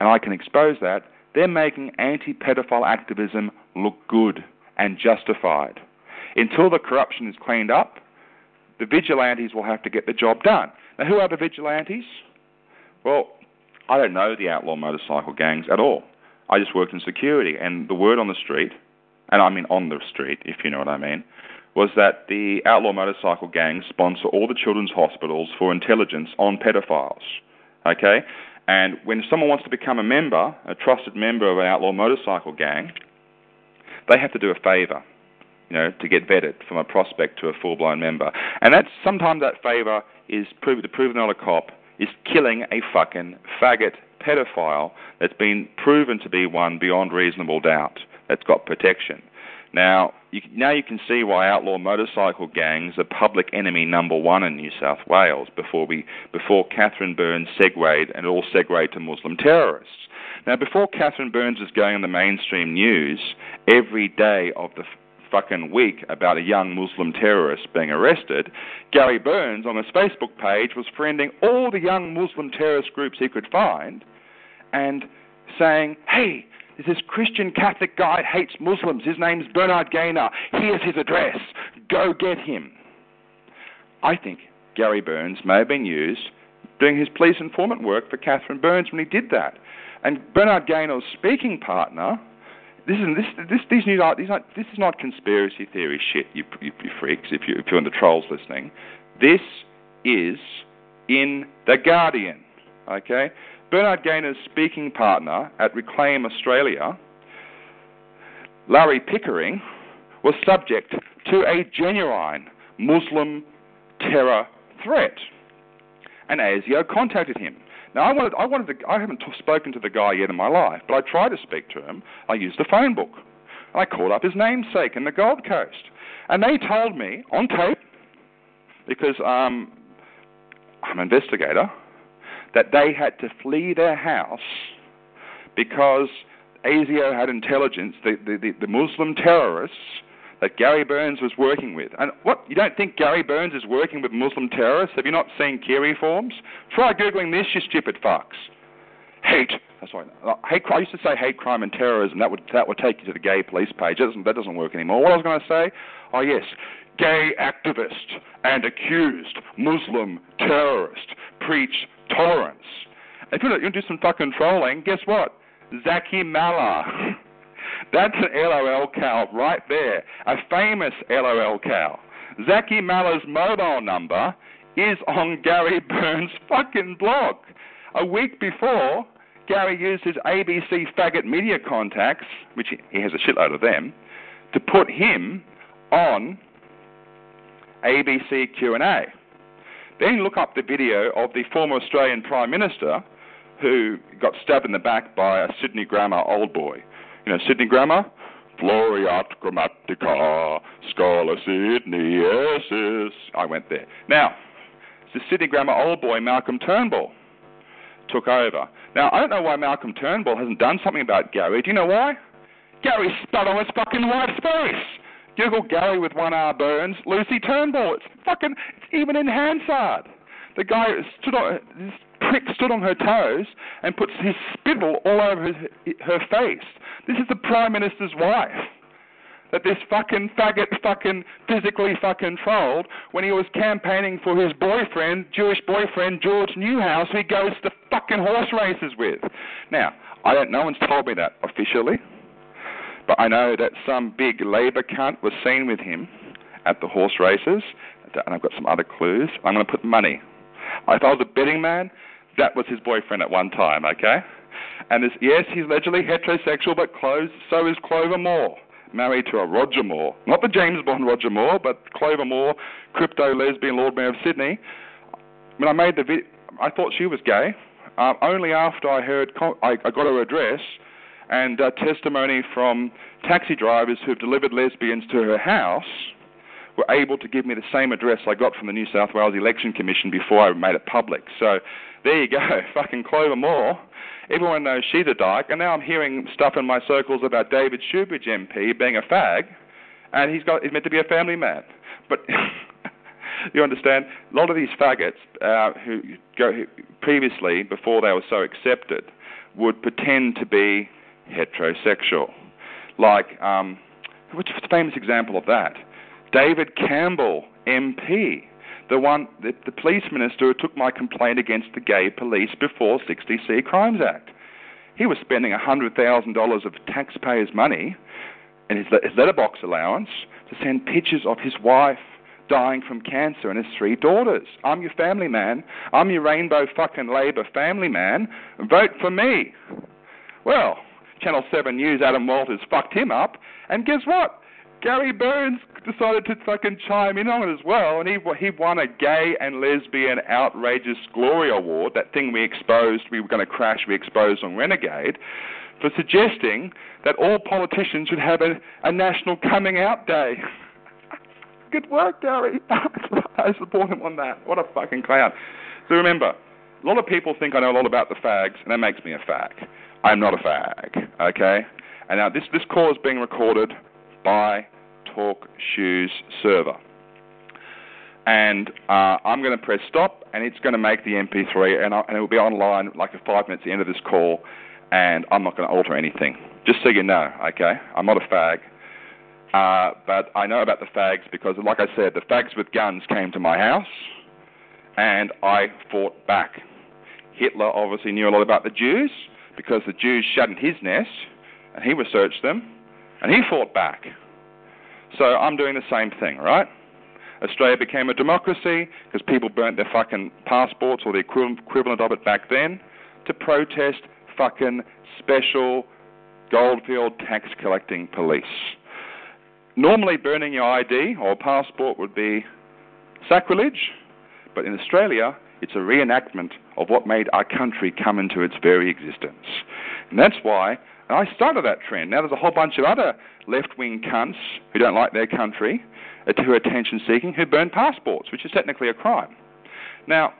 [SPEAKER 1] and I can expose that, they're making anti pedophile activism look good and justified. Until the corruption is cleaned up, the vigilantes will have to get the job done. Now, who are the vigilantes? Well, I don't know the outlaw motorcycle gangs at all. I just worked in security, and the word on the street, and I mean on the street, if you know what I mean, was that the outlaw motorcycle gangs sponsor all the children's hospitals for intelligence on pedophiles. Okay? And when someone wants to become a member, a trusted member of an outlaw motorcycle gang, they have to do a favor you know, to get vetted from a prospect to a full-blown member. And that's sometimes that favour is prove, to prove not a cop is killing a fucking faggot pedophile that's been proven to be one beyond reasonable doubt that's got protection. Now, you, now you can see why outlaw motorcycle gangs are public enemy number one in New South Wales before we before Catherine Burns segued and all segued to Muslim terrorists. Now, before Catherine Burns was going on the mainstream news every day of the fucking week about a young Muslim terrorist being arrested, Gary Burns on his Facebook page was friending all the young Muslim terrorist groups he could find and saying, hey, this Christian Catholic guy hates Muslims. His name's Bernard Gaynor. Here's his address. Go get him. I think Gary Burns may have been used doing his police informant work for Catherine Burns when he did that. And Bernard Gaynor's speaking partner this is this this these news are these are this is not conspiracy theory shit, you, you, you freaks. If you if you're in the trolls listening, this is in the Guardian. Okay, Bernard Gaynor's speaking partner at Reclaim Australia, Larry Pickering, was subject to a genuine Muslim terror threat, and ASIO contacted him. Now, I wanted, I wanted to, I haven't t- spoken to the guy yet in my life, but I tried to speak to him. I used the phone book. and I called up his namesake in the Gold Coast. And they told me on tape, because um, I'm an investigator, that they had to flee their house because ASIO had intelligence, the, the, the, the Muslim terrorists, that Gary Burns was working with. And what, you don't think Gary Burns is working with Muslim terrorists? Have you not seen Kiwi Farms? Try Googling this, you stupid fucks. Hate, sorry, uh, hate, I used to say hate crime and terrorism. That would, that would take you to the gay police page. That doesn't, that doesn't work anymore. What I was going to say? Oh, yes. Gay activist and accused Muslim terrorist preach tolerance. If you want to do some fucking trolling, guess what? Zaky Mallah. That's an LOL cow right there, a famous LOL cow. Zaky Mallah's mobile number is on Gary Burns' fucking blog. A week before, Gary used his ABC faggot media contacts, which he has a shitload of them, to put him on ABC Q&A. Then look up the video of the former Australian Prime Minister who got stabbed in the back by a Sydney Grammar old boy. You know, Sydney Grammar? Floriat Grammatica, Scholar Sydney, yes, yes. I went there. Now, the Sydney Grammar old boy, Malcolm Turnbull, took over. Now, I don't know why Malcolm Turnbull hasn't done something about Gary. Do you know why? Gary spat on his fucking wife's face. Google Gary with one R Burns, Lucy Turnbull. It's fucking, it's even in Hansard. The guy stood on, prick stood on her toes and puts his spittle all over his, her face. This is the Prime Minister's wife. That this fucking faggot fucking physically fucking trolled when he was campaigning for his boyfriend, Jewish boyfriend, George Newhouse, who he goes to fucking horse races with. Now, I don't, no one's told me that officially, but I know that some big Labor cunt was seen with him at the horse races, and I've got some other clues. I'm going to put money. If I was a betting man, that was his boyfriend at one time, okay? And this, yes, he's allegedly heterosexual, but close, so is Clover Moore, married to a Roger Moore. Not the James Bond Roger Moore, but Clover Moore, crypto lesbian Lord Mayor of Sydney. When I made the video, I thought she was gay. Um, only after I heard, I, I got her address and uh, testimony from taxi drivers who've delivered lesbians to her house were able to give me the same address I got from the New South Wales Election Commission before I made it public. So there you go, fucking Clover Moore. Everyone knows she's a dyke, and now I'm hearing stuff in my circles about David Shoebridge MP being a fag, and he's got he's meant to be a family man. But you understand, a lot of these faggots uh, who go who previously, before they were so accepted, would pretend to be heterosexual. Like, um, what's a famous example of that? David Campbell, MP the one the, the police minister who took my complaint against the gay police before 60C Crimes Act. He was spending $100,000 of taxpayers' money in his, his letterbox allowance to send pictures of his wife dying from cancer and his three daughters. I'm your family man. I'm your rainbow fucking Labor family man. Vote for me. Well, Channel 7 News, Adam Walters fucked him up, and guess what? Gary Burns decided to fucking chime in on it as well, and he he won a gay and lesbian outrageous glory award. That thing we exposed, we were going to crash, we exposed on Renegade, for suggesting that all politicians should have a, a national coming out day. Good work, Gary. I support him on that. What a fucking clown. So remember, a lot of people think I know a lot about the fags, and that makes me a fag. I'm not a fag, okay? And now this this call is being recorded by Talk Shoes server. And uh, I'm going to press stop, and it's going to make the MP3, and, I, and it will be online like five minutes at the end of this call, and I'm not going to alter anything. Just so you know, okay? I'm not a fag. Uh, but I know about the fags because, like I said, the fags with guns came to my house, and I fought back. Hitler obviously knew a lot about the Jews because the Jews shut in his nest, and he researched them, and he fought back. So I'm doing the same thing, right? Australia became a democracy because people burnt their fucking passports or the equivalent of it back then to protest fucking special goldfield tax collecting police. Normally, burning your ID or passport would be sacrilege, but in Australia, it's a reenactment of what made our country come into its very existence. And that's why and I started that trend. Now there's a whole bunch of other left-wing cunts who don't like their country, uh, who are attention-seeking, who burn passports, which is technically a crime. Now,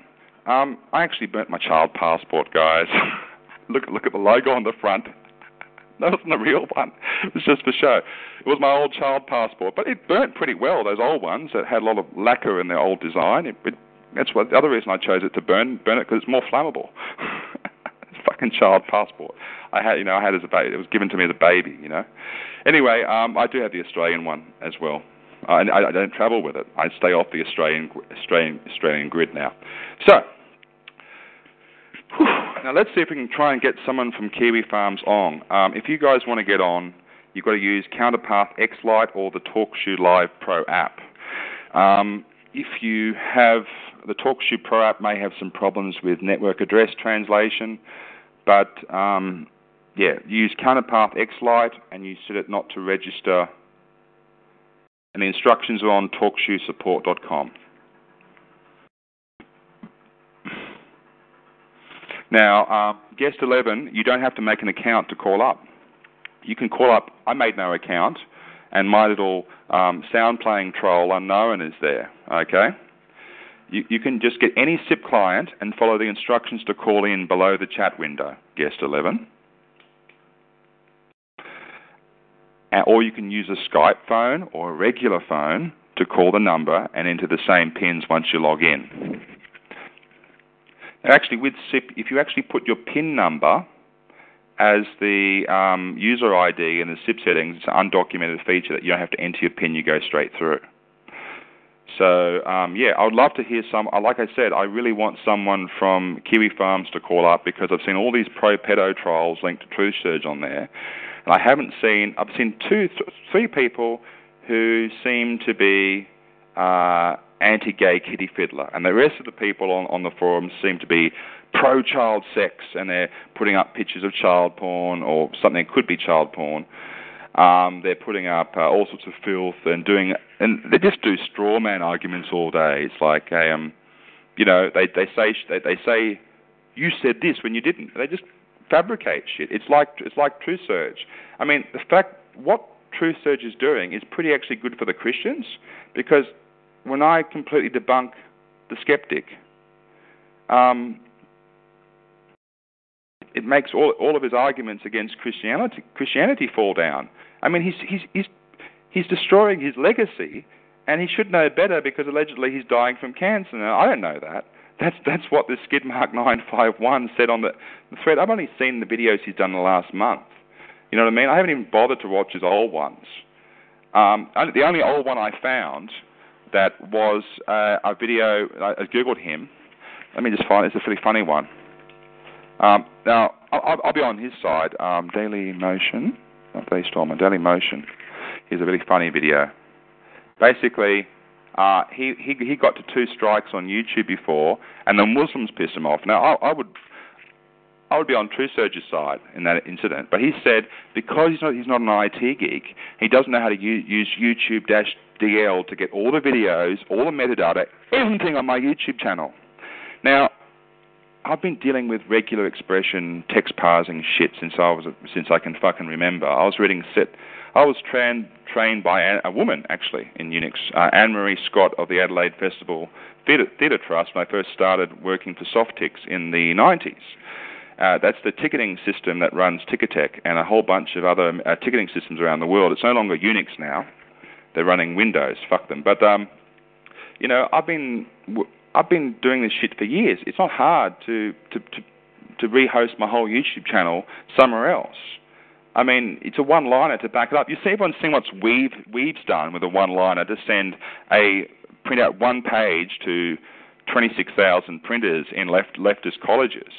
[SPEAKER 1] um, I actually burnt my child passport, guys. look, look at the logo on the front. that wasn't the real one. It was just for show. It was my old child passport, but it burnt pretty well. Those old ones that had a lot of lacquer in their old design. It, it, that's what the other reason I chose it to burn burn it because it's more flammable. fucking child passport. I had, you know, I had as a baby. It was given to me as a baby, you know. Anyway, um, I do have the Australian one as well. I, I don't travel with it. I stay off the Australian Australian Australian grid now. So now let's see if we can try and get someone from Kiwi Farms on. Um, if you guys want to get on, you've got to use Counterpath X Lite or the TalkShoe Live Pro app. Um, if you have the TalkShoe Pro app, may have some problems with network address translation, but um, yeah, use Counterpath X Lite and you set it not to register. And the instructions are on TalkShoeSupport.com. Now, uh, guest 11, you don't have to make an account to call up. You can call up, I made no account, and my little um, sound playing troll unknown is there, okay? You, you can just get any SIP client and follow the instructions to call in below the chat window, guest 11. Or you can use a Skype phone or a regular phone to call the number and enter the same pins once you log in. Now, Actually, with SIP, if you actually put your PIN number as the um, user ID in the SIP settings, it's an undocumented feature that you don't have to enter your PIN, you go straight through. So, um, yeah, I would love to hear some. Uh, like I said, I really want someone from Kiwi Farms to call up because I've seen all these pro pedo trials linked to Truth Surge on there. And I haven't seen, I've seen two, th- three people who seem to be uh, anti-gay kitty fiddler, and the rest of the people on, on the forums seem to be pro-child sex, and they're putting up pictures of child porn or something that could be child porn. Um, they're putting up uh, all sorts of filth and doing, and they just do straw man arguments all day. It's like, um, you know, they they say they, they say you said this when you didn't. They just fabricate shit. It's like it's like Truth Surge. I mean, the fact what Truth Surge is doing is pretty actually good for the Christians because when I completely debunk the skeptic, um, it makes all all of his arguments against Christianity Christianity fall down. I mean, he's he's he's he's destroying his legacy, and he should know better because allegedly he's dying from cancer. Now, I don't know that. That's that's what the Skidmark 951 said on the, the thread. I've only seen the videos he's done in the last month. You know what I mean? I haven't even bothered to watch his old ones. Um, the only old one I found that was uh, a video. I, I googled him. Let me just find. It's a really funny one. Um, now I'll, I'll, be on his side. Um, Daily Motion, not Daily Storm, Daily Motion. Here's a really funny video. Basically, uh, he, he he got to two strikes on YouTube before, and the Muslims pissed him off. Now I, I would I would be on Truth Surge's side in that incident. But he said because he's not he's not an IT geek, he doesn't know how to use, use YouTube DL to get all the videos, all the metadata, everything on my YouTube channel. Now, I've been dealing with regular expression text parsing shit since I was since I can fucking remember. I was reading set. I was trained trained by a, woman actually in Unix, uh, Anne Marie Scott of the Adelaide Festival Theatre, Theatre Trust when I first started working for Softtix in the 90s. Uh, that's the ticketing system that runs Ticketek and a whole bunch of other uh, ticketing systems around the world. It's no longer Unix now. They're running Windows. Fuck them. But um, you know, I've been I've been doing this shit for years. It's not hard to to to, to rehost my whole YouTube channel somewhere else. I mean, it's a one-liner to back it up. You see, everyone's seeing what's Weev Weev's done with a one-liner to send a print out one page to 26,000 printers in left leftist colleges.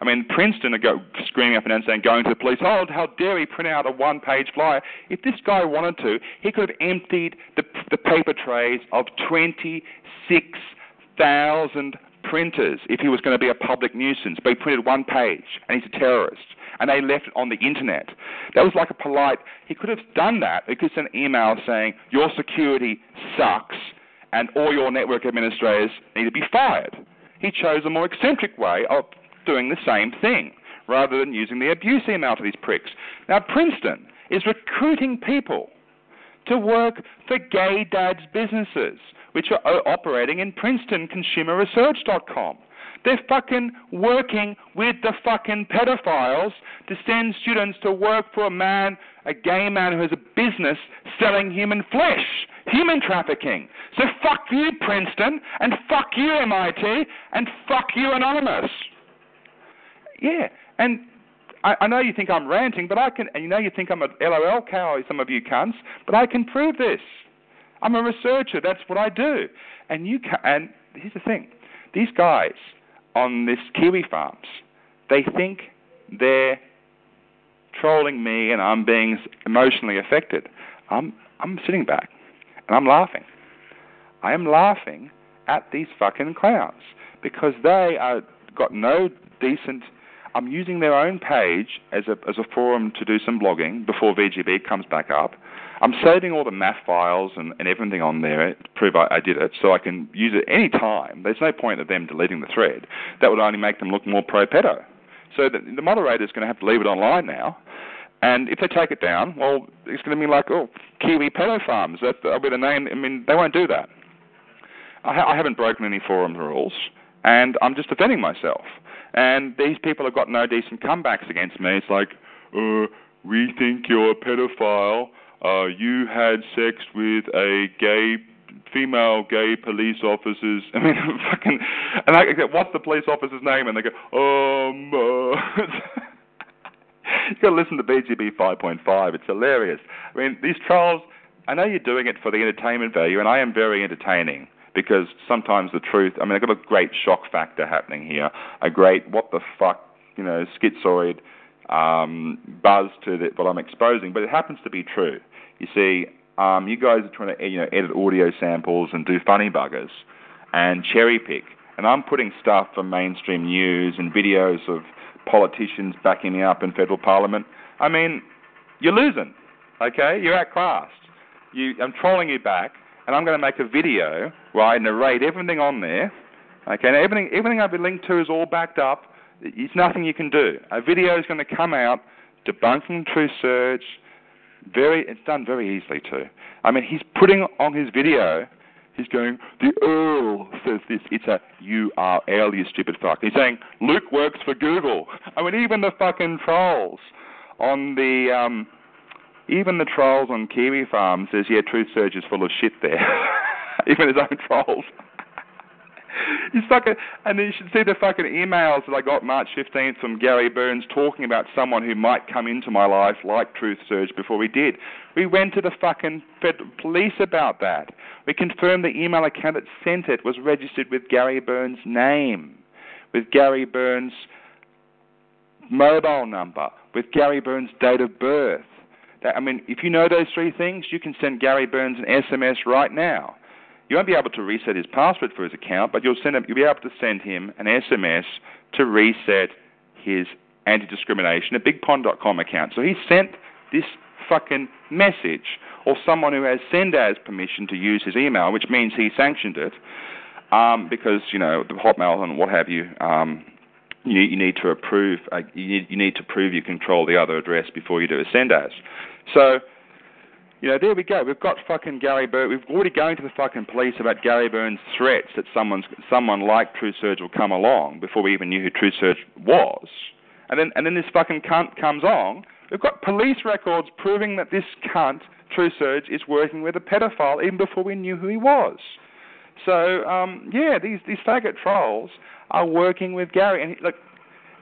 [SPEAKER 1] I mean, Princeton are go, screaming up and down saying, going to the police, oh, how dare he print out a one page flyer. If this guy wanted to, he could have emptied the, the paper trays of 26,000 printers if he was going to be a public nuisance. But he printed one page, and he's a terrorist. And they left it on the internet. That was like a polite, he could have done that. He could send an email saying, your security sucks, and all your network administrators need to be fired. He chose a more eccentric way of doing the same thing rather than using the abuse email to these pricks. Now, Princeton is recruiting people to work for gay dads businesses, which are operating in PrincetonConsumerResearch.com. They're fucking working with the fucking pedophiles to send students to work for a man, a gay man who has a business selling human flesh, human trafficking. So fuck you, Princeton, and fuck you, MIT, and fuck you, Anonymous. Yeah, and I, I know you think I'm ranting, but I can, and you know you think I'm a LOL cow, some of you cunts, but I can prove this. I'm a researcher. That's what I do. And you can, and here's the thing: these guys on this kiwi farms, they think they're trolling me, and I'm being emotionally affected. I'm I'm sitting back, and I'm laughing. I am laughing at these fucking clowns because they are got no decent. I'm using their own page as a as a forum to do some blogging before VGB comes back up. I'm saving all the math files and, and everything on there to prove I, I did it, so I can use it any time. There's no point of them deleting the thread. That would only make them look more pro pedo. So the, the moderator is going to have to leave it online now. And if they take it down, well, it's going to be like, oh, Kiwi Pedo Farms. That, that'll be the name. I mean, they won't do that. I, ha- I haven't broken any forum rules, and I'm just defending myself. And these people have got no decent comebacks against me. It's like, uh, we think you're a pedophile. Uh, you had sex with a gay female gay police officers. I mean, fucking, and I go, what's the police officer's name? And they go, um, uh, you got to listen to VGB 5.5. It's hilarious. I mean, these trials. I know you're doing it for the entertainment value, and I am very entertaining because sometimes the truth. I mean, I've got a great shock factor happening here. A great what the fuck, you know, schizoid um, buzz to the, what I'm exposing, but it happens to be true. You see, um, you guys are trying to you know edit audio samples and do funny buggers and cherry pick, and I'm putting stuff from mainstream news and videos of politicians backing me up in federal parliament. I mean, you're losing. Okay, you're outclassed. You, I'm trolling you back, and I'm going to make a video where I narrate everything on there. Okay, everything everything I've been linked to is all backed up. There's nothing you can do. A video is going to come out debunking Truth Surge, very, it's done very easily too. I mean, he's putting on his video. He's going, the Earl says this. It's a URL, you stupid fuck. He's saying Luke works for Google. I mean, even the fucking trolls on the, um, even the trolls on Kiwi Farm says, yeah, Truth Surge is full of shit there. even his own trolls. He's fucking, and then you should see the fucking emails that I got March 15th from Gary Burns talking about someone who might come into my life like Truth Surge before we did. We went to the fucking police about that. We confirmed the email account that sent it was registered with Gary Burns' name, with Gary Burns' mobile number, with Gary Burns' date of birth. That, I mean, if you know those three things, you can send Gary Burns an SMS right now. You won't be able to reset his password for his account, but you'll send him, you'll be able to send him an SMS to reset his anti-discrimination at bigpond.com account. So he sent this fucking message, or someone who has Send As permission to use his email, which means he sanctioned it, um, because you know the Hotmail and what have you. Um, you, you need to approve. Uh, you, need, you need to prove you control the other address before you do a Send As. So you know, there we go. We've got fucking Gary Burns. We've already going to the fucking police about Gary Burns' threats that someone's someone like Truth Surge will come along before we even knew who Truth Surge was. And then and then this fucking cunt comes on. We've got police records proving that this cunt, Truth Surge, is working with a pedophile even before we knew who he was. So um, yeah, these these faggot trolls are working with Gary. And he, look,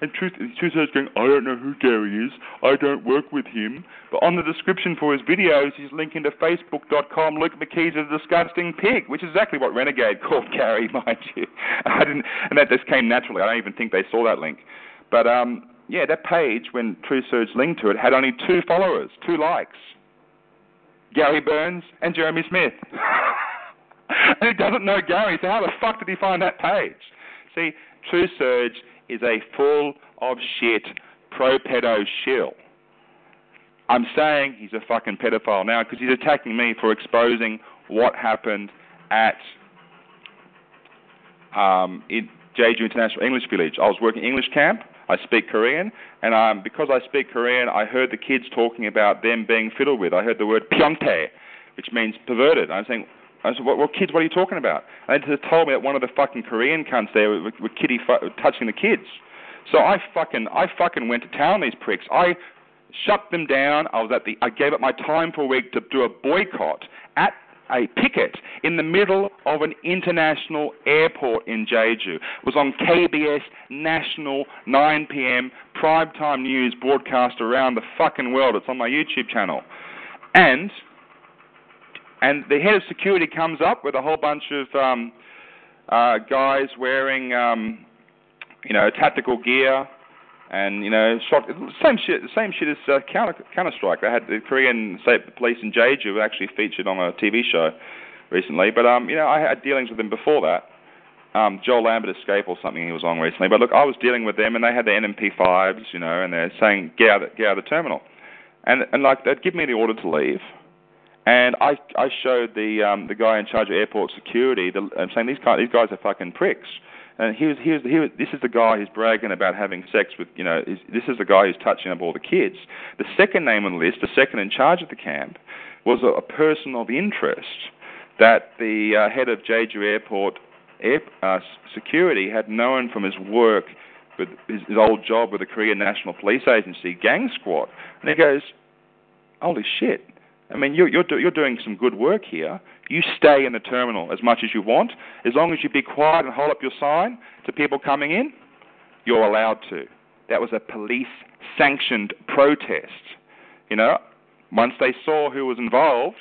[SPEAKER 1] and Truth, Truth going, I don't know who Gary is. I don't work with him. But on the description for his videos, he's linking to Facebook.com. Luke McKee's a disgusting pig, which is exactly what Renegade called Gary, mind you. I didn't, and that just came naturally. I don't even think they saw that link. But um, yeah, that page, when Truth Surge linked to it, had only two followers, two likes. Gary Burns and Jeremy Smith. and he doesn't know Gary, so how the fuck did he find that page? See, Truth Surge is a full of shit pro pedo shill. I'm saying he's a fucking pedophile now because he's attacking me for exposing what happened at um, in Jeju International English Village. I was working English camp. I speak Korean, and um, because I speak Korean, I heard the kids talking about them being fiddled with. I heard the word pyonte, which means perverted. I'm saying, I said, what kids? What are you talking about? And they told me that one of the fucking Korean cunts there were, were kitty fu- touching the kids. So I fucking I fucking went to town these pricks. I shut them down. I was at the I gave up my time for a week to do a boycott at a picket in the middle of an international airport in Jeju. It was on KBS national 9 p.m. primetime news broadcast around the fucking world. It's on my YouTube channel. And and the head of security comes up with a whole bunch of um, uh, guys wearing um, you know tactical gear and you know, shot, same shit, same shit as uh, Counter Counter Strike. They had the Korean state police in Jeju actually featured on a TV show recently. But um, you know, I had dealings with them before that. Um, Joel Lambert Escape or something he was on recently. But look, I was dealing with them, and they had the NMP5s, you know, and they're saying get out, get out of the terminal, and and like they'd give me the order to leave. And I I showed the um, the guy in charge of airport security, the, I'm saying these guys these guys are fucking pricks. And here's here's here, this is the guy who's bragging about having sex with you know is, this is the guy who's touching up all the kids. The second name on the list, the second in charge of the camp, was a, a person of interest that the uh, head of Jeju Airport air, uh, security had known from his work with his, his old job with the Korean National Police Agency gang squad. And he goes, "Holy shit! I mean, you're you're, do, you're doing some good work here. You stay in the terminal as much as you want, as long as you be quiet and hold up your sign to people coming in. You're allowed to. That was a police-sanctioned protest. You know, once they saw who was involved,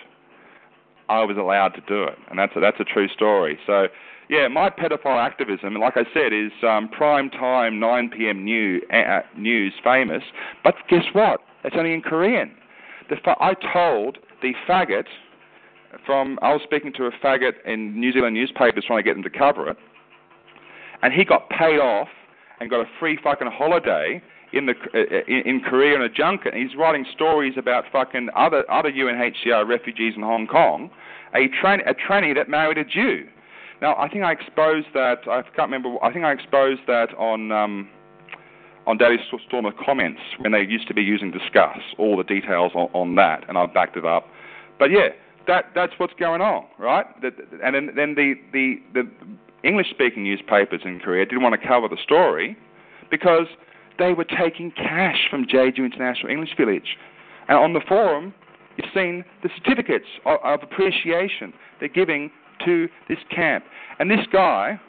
[SPEAKER 1] I was allowed to do it, and that's a, that's a true story. So, yeah, my pedophile activism, like I said, is um, prime time 9 p.m. New, uh, news famous. But guess what? It's only in Korean. The fa- I told the faggot from I was speaking to a faggot in New Zealand newspapers trying to get them to cover it, and he got paid off and got a free fucking holiday in the in, in Korea in a junket. And he's writing stories about fucking other other UNHCR refugees in Hong Kong, a train a tranny that married a Jew. Now I think I exposed that. I can't remember. I think I exposed that on. Um, on Daily Stormer comments when they used to be using Disqus, all the details on, on that, and I backed it up. But yeah, that that's what's going on, right? And then, the, the, the English-speaking newspapers in Korea didn't want to cover the story because they were taking cash from Jeju International English Village. And on the forum, you've seen the certificates of, of appreciation they're giving to this camp. And this guy,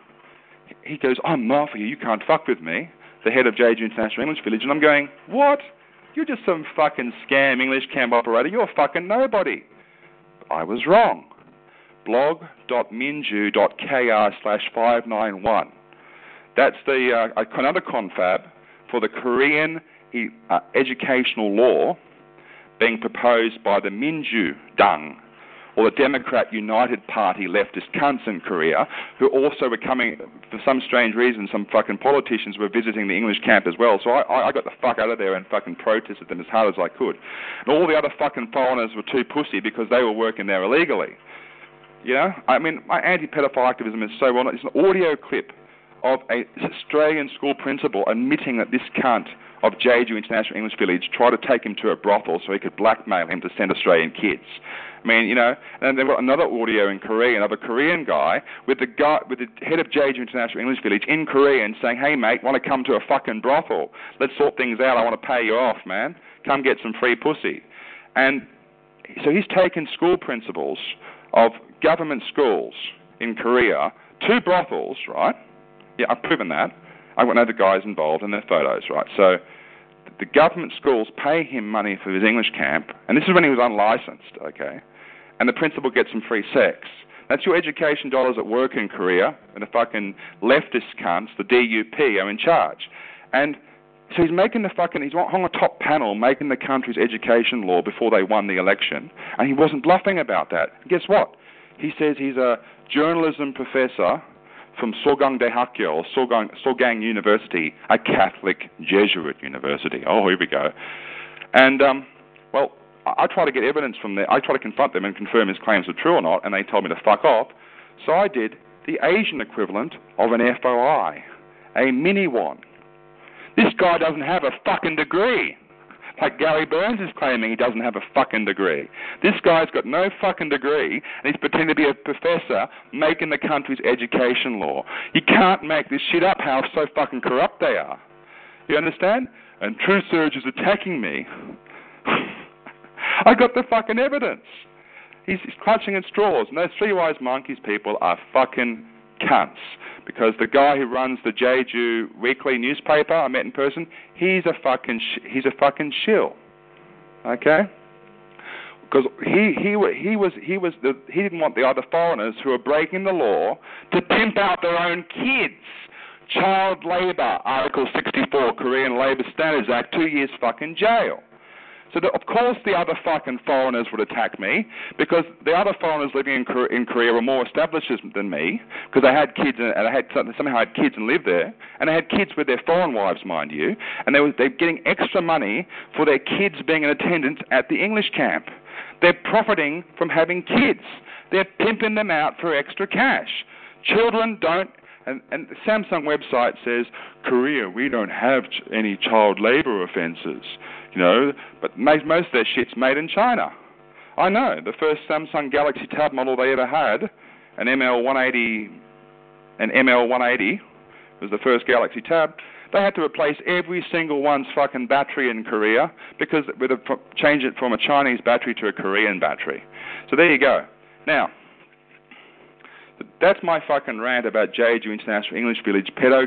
[SPEAKER 1] he goes, I'm mafia, you can't fuck with me, the head of Jeju International English Village. And I'm going, what? You're just some fucking scam English camp operator. You're fucking nobody. I was wrong. blog.minju.kr slash 591. That's the uh, another confab for the Korean uh, educational law being proposed by the Minju Dang, or the Democrat United Party leftist cunts in Korea, who also were coming, for some strange reason, some fucking politicians were visiting the English camp as well. So I, I got the fuck out of there and fucking protested them as hard as I could. And all the other fucking foreigners were too pussy because they were working there illegally. You know, I mean, my anti-pedophile activism is so well. It's an audio clip of a Australian school principal admitting that this cunt of Jeju International English Village tried to take him to a brothel so he could blackmail him to send Australian kids. I mean, you know, and they've got another audio in Korean of a Korean guy with the guy with the head of Jeju International English Village in Korean saying, "Hey mate, want to come to a fucking brothel? Let's sort things out. I want to pay you off, man. Come get some free pussy." And so he's taken school principals of government schools in Korea to brothels, right? Yeah, I've proven that. I wanna know the guys involved and their photos, right? So the government schools pay him money for his English camp, and this is when he was unlicensed, okay? And the principal gets him free sex. That's your education dollars at work in Korea, and the fucking leftist cunts, the DUP, are in charge. And so he's making the fucking, he's on a top panel making the country's education law before they won the election, and he wasn't bluffing about that. And guess what? He says he's a journalism professor from Sogang Daehakyo, or Sogang, Sogang University, a Catholic Jesuit university. Oh, here we go. And, um, well, I, I try to get evidence from there. I try to confront them and confirm his claims are true or not, and they told me to fuck off. So I did the Asian equivalent of an FOI, a mini one. This guy doesn't have a fucking degree. Like Gary Burns is claiming he doesn't have a fucking degree. This guy's got no fucking degree, and he's pretending to be a professor making the country's education law. You can't make this shit up how so fucking corrupt they are. You understand? And Truth Surge is attacking me. I got the fucking evidence. He's, he's clutching at straws. And those three wise monkeys people are fucking cunts. Because the guy who runs the Jeju weekly newspaper I met in person, he's a fucking sh- he's a fucking shill. Okay? Because he he he was he was the, he didn't want the other foreigners who are breaking the law to pimp out their own kids. Child labor, Article 64, Korean Labor Standards Act, two years fucking jail. So the, of course the other fucking foreigners would attack me because the other foreigners living in Korea, in Korea were more established than me because they had kids and, they had somehow had kids and lived there and they had kids with their foreign wives, mind you, and they were they're getting extra money for their kids being in attendance at the English camp. They're profiting from having kids. They're pimping them out for extra cash. Children don't and, and the Samsung website says, Korea, we don't have any child labor offences, you know, but most of their shit's made in China. I know. The first Samsung Galaxy Tab model they ever had, an ML180, an ML180 was the first Galaxy Tab. They had to replace every single one's fucking battery in Korea because with a, change it from a Chinese battery to a Korean battery. So there you go. Now, that's my fucking rant about Jeju International English Village pedo.